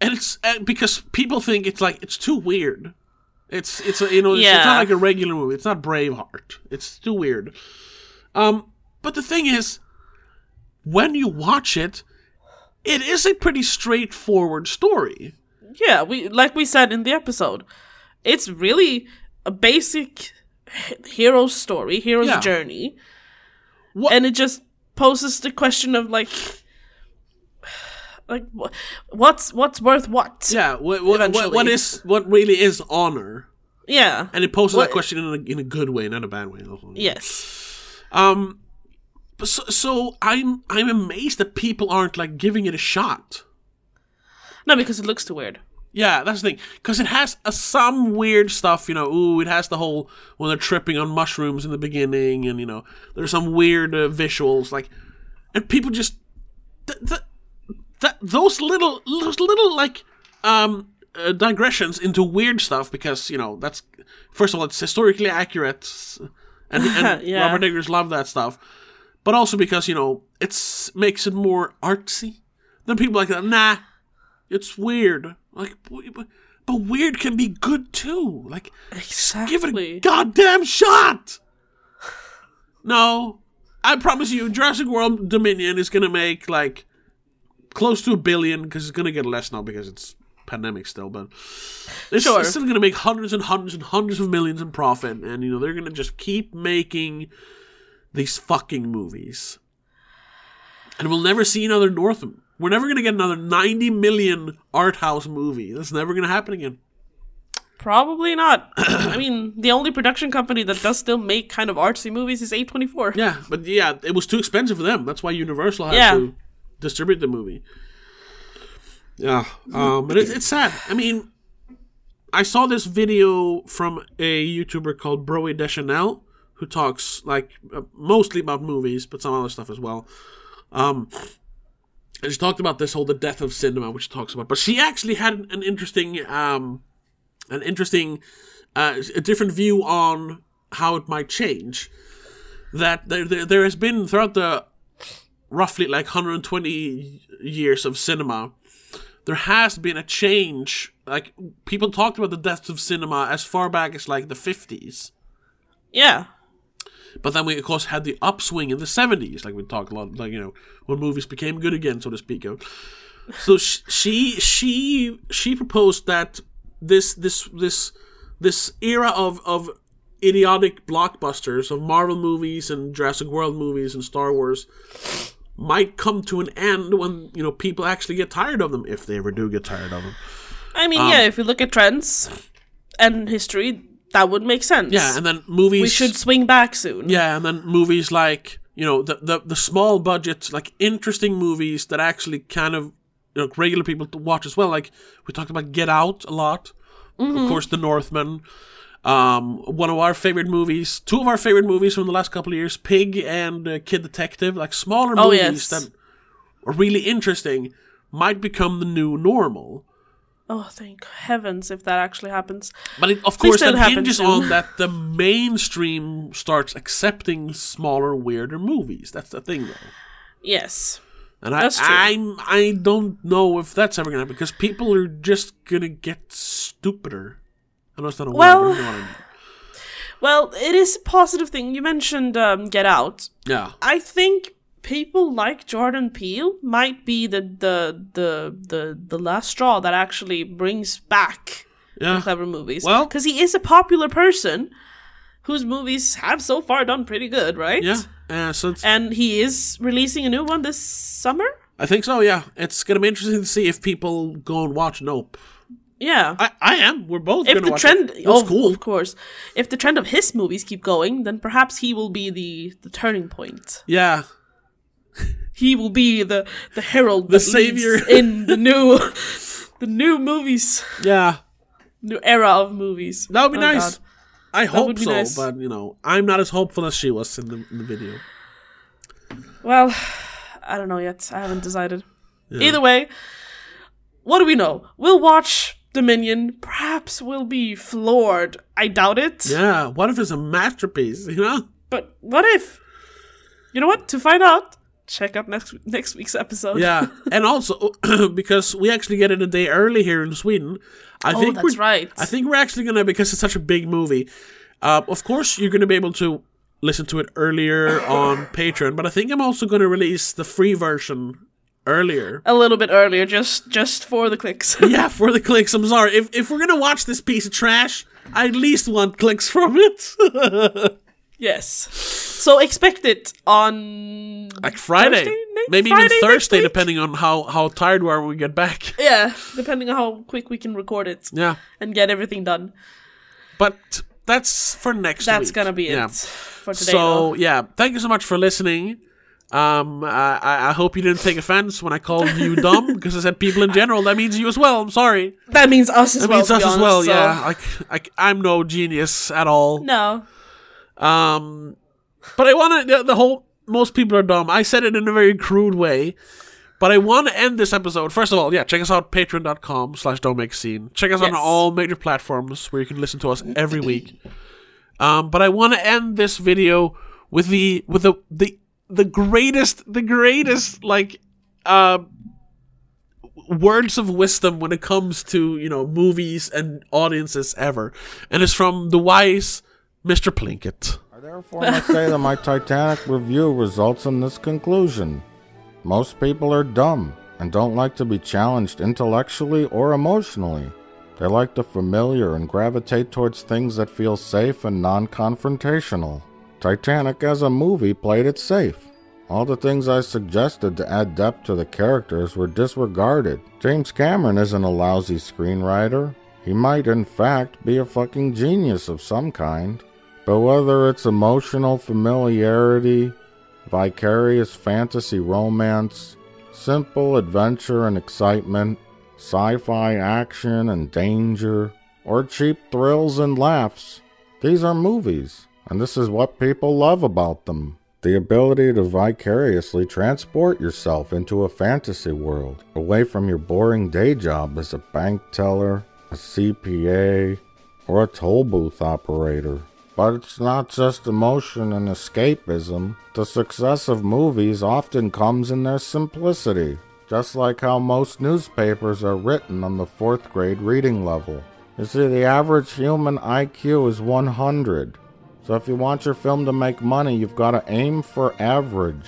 and it's uh, because people think it's like it's too weird. It's it's a, you know it's, it's not like a regular movie. It's not Braveheart. It's too weird. Um, but the thing is, when you watch it, it is a pretty straightforward story. Yeah, we like we said in the episode. It's really a basic h- hero's story, hero's Yeah. journey. What- And it just poses the question of like like what's what's worth what? Yeah, what what, what, what Eventually. is what really is honor? Yeah. And it poses What- that question in a, in a good way, not a bad way. Also. Yes. Um, so, so I'm I'm amazed that people aren't like giving it a shot. No, because it looks too weird. Yeah, that's the thing. Because it has uh, some weird stuff, you know. Ooh, it has the whole when they're tripping on mushrooms in the beginning, and you know, there's some weird uh, visuals, like, and people just th- th- that those little those little like um uh, digressions into weird stuff because you know that's first of all it's historically accurate, and, and Yeah. Robert Eggers love that stuff, but also because you know it's makes it more artsy. Then people like that, nah, it's weird. Like, w- but weird can be good too. Like, Exactly. give it a goddamn shot. No, I promise you, Jurassic World Dominion is gonna make like close to a billion because it's gonna get less now because it's pandemic still, but it's, Sure. it's still gonna make hundreds and hundreds and hundreds of millions in profit, and you know they're gonna just keep making these fucking movies, and we'll never see another Northman. We're never gonna get another ninety million art house movie. That's never gonna happen again. Probably not. I mean, the only production company that does still make kind of artsy movies is A24. Yeah, but yeah, it was too expensive for them. That's why Universal had Yeah. to distribute the movie. Yeah, um, but it's, it's sad. I mean, I saw this video from a YouTuber called Broey Deschanel, who talks like uh, mostly about movies, but some other stuff as well. Um, and she talked about this whole the death of cinema, which she talks about. But she actually had an, interesting, um, an interesting, uh, a different view on how it might change that there, there, there has been throughout the roughly like 120 years of cinema there has been a change like people talked about the death of cinema as far back as like the 50s Yeah. But then we of course had the upswing in the 70s like we talked a lot like you know when movies became good again so to speak so sh- she she she proposed that this this this this era of of idiotic blockbusters of Marvel movies and Jurassic World movies and Star Wars might come to an end when you know people actually get tired of them if they ever do get tired of them. I mean, um, yeah, if you look at trends and history, that would make sense. Yeah, and then movies we should swing back soon. Yeah, and then movies like you know the the, the small budget, like interesting movies that actually kind of you know regular people to watch as well. Like we talked about Get Out a lot, Mm-hmm. of course, The Northman. Um, one of our favorite movies, two of our favorite movies from the last couple of years, Pig and uh, Kid Detective, like smaller Oh, movies yes. that are really interesting, might become the new normal. Oh, thank heavens if that actually happens. But it, of Please course, that hinges soon. on that the mainstream starts accepting smaller, weirder movies. That's the thing, though. Yes. And I. I'm, I don't know if that's ever gonna happen because people are just gonna get stupider. I know it's not a Well- word. But you know what I mean. Well, it is a positive thing. You mentioned um, Get Out. Yeah, I think people like Jordan Peele might be the the the the, the last straw that actually brings back yeah. clever movies. Well- because he is a popular person whose movies have so far done pretty good, right? Yeah, uh, so And he is releasing a new one this summer. I think so. Yeah, it's gonna be interesting to see if people go and watch Nope. Yeah. I, I am. We're both. if the watch trend, it. Oh, cool. of course, if the trend of his movies keep going, then perhaps he will be the the turning point. Yeah, He will be the the herald, The that savior. in the new the new movies, yeah. new era of movies. That would be Oh, nice. God. I hope so, nice. but you know, I'm not as hopeful as she was in the, in the video. Well, I don't know yet. I haven't decided. Either way, what do we know? We'll watch Dominion. Perhaps we'll be floored. I doubt it. Yeah, what if it's a masterpiece? You know? But what if? You know what? To find out, check out next next week's episode. Yeah, and also because we actually get it a day early here in Sweden. I Oh, think that's we're, right. I think we're actually gonna because it's such a big movie. Uh, of course, you're gonna be able to listen to it earlier on Patreon, but I think I'm also gonna release the free version earlier. a little bit earlier, just just for the clicks. yeah, for the clicks. I'm sorry if if we're gonna watch this piece of trash, I at least want clicks from it. yes. So expect it on like Friday, Thursday, ne- maybe Friday even Thursday, depending on how how tired we are when we get back. yeah, depending on how quick we can record it Yeah, and get everything done. but that's for next. Week. That's week. gonna be Yeah. it for today. So though. yeah, thank you so much for listening. Um, I, I- I hope you didn't take offense when I called you dumb because I said people in general. That means you as well. I'm sorry. that means us as That well. means to us be as well. so- Yeah, like like I'm no genius at all. No. Um, but I want to. The, the whole most people are dumb. I said it in a very crude way. But I want to end this episode. First of all, yeah, check us out patreon.com slash don't make scene. Check us out on all major platforms where you can listen to us every week. Um, but I want to end this video with the with the the the greatest the greatest like uh words of wisdom when it comes to you know movies and audiences ever, and it's from the wise Mr. Plinkett. I therefore must say that my Titanic review results in this conclusion. Most people are dumb and don't like to be challenged intellectually or emotionally. They like the familiar and gravitate towards things that feel safe and non confrontational. Titanic as a movie played it safe. All the things I suggested to add depth to the characters were disregarded. James Cameron isn't a lousy screenwriter. He might, in fact, be a fucking genius of some kind. But whether it's emotional familiarity, vicarious fantasy romance, simple adventure and excitement, sci fi action and danger, or cheap thrills and laughs, these are movies, and this is what people love about them. The ability to vicariously transport yourself into a fantasy world, away from your boring day job as a bank teller, a CPA, or a toll booth operator. But it's not just emotion and escapism. The success of movies often comes in their simplicity, just like how most newspapers are written on the fourth grade reading level. You see, the average human IQ is 100. So if you want your film to make money, you've got to aim for average.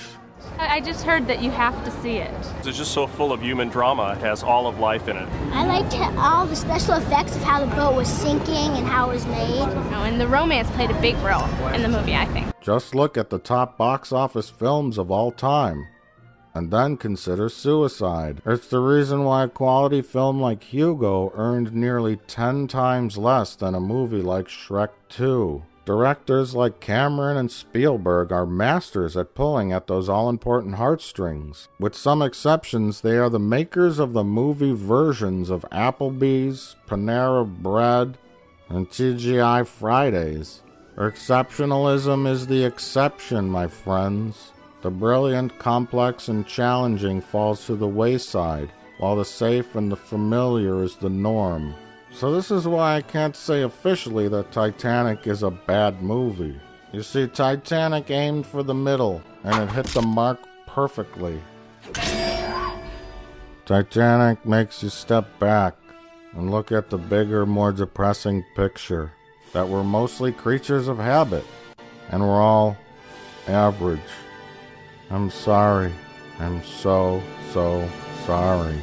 I I just heard that you have to see it. It's just so full of human drama. It has all of life in it. I liked all the special effects of how the boat was sinking and how it was made. Oh, and the romance played a big role in the movie, I think. Just look at the top box office films of all time. And then consider Suicide. It's the reason why a quality film like Hugo earned nearly 10 times less than a movie like Shrek 2. Directors like Cameron and Spielberg are masters at pulling at those all important heartstrings. With some exceptions, they are the makers of the movie versions of Applebee's, Panera Bread, and TGI Fridays. Exceptionalism is the exception, my friends. The brilliant, complex, and challenging falls to the wayside, while the safe and the familiar is the norm. So, this is why I can't say officially that Titanic is a bad movie. You see, Titanic aimed for the middle, and it hit the mark perfectly. Titanic makes you step back and look at the bigger, more depressing picture that we're mostly creatures of habit and we're all average. I'm sorry. I'm so, so sorry.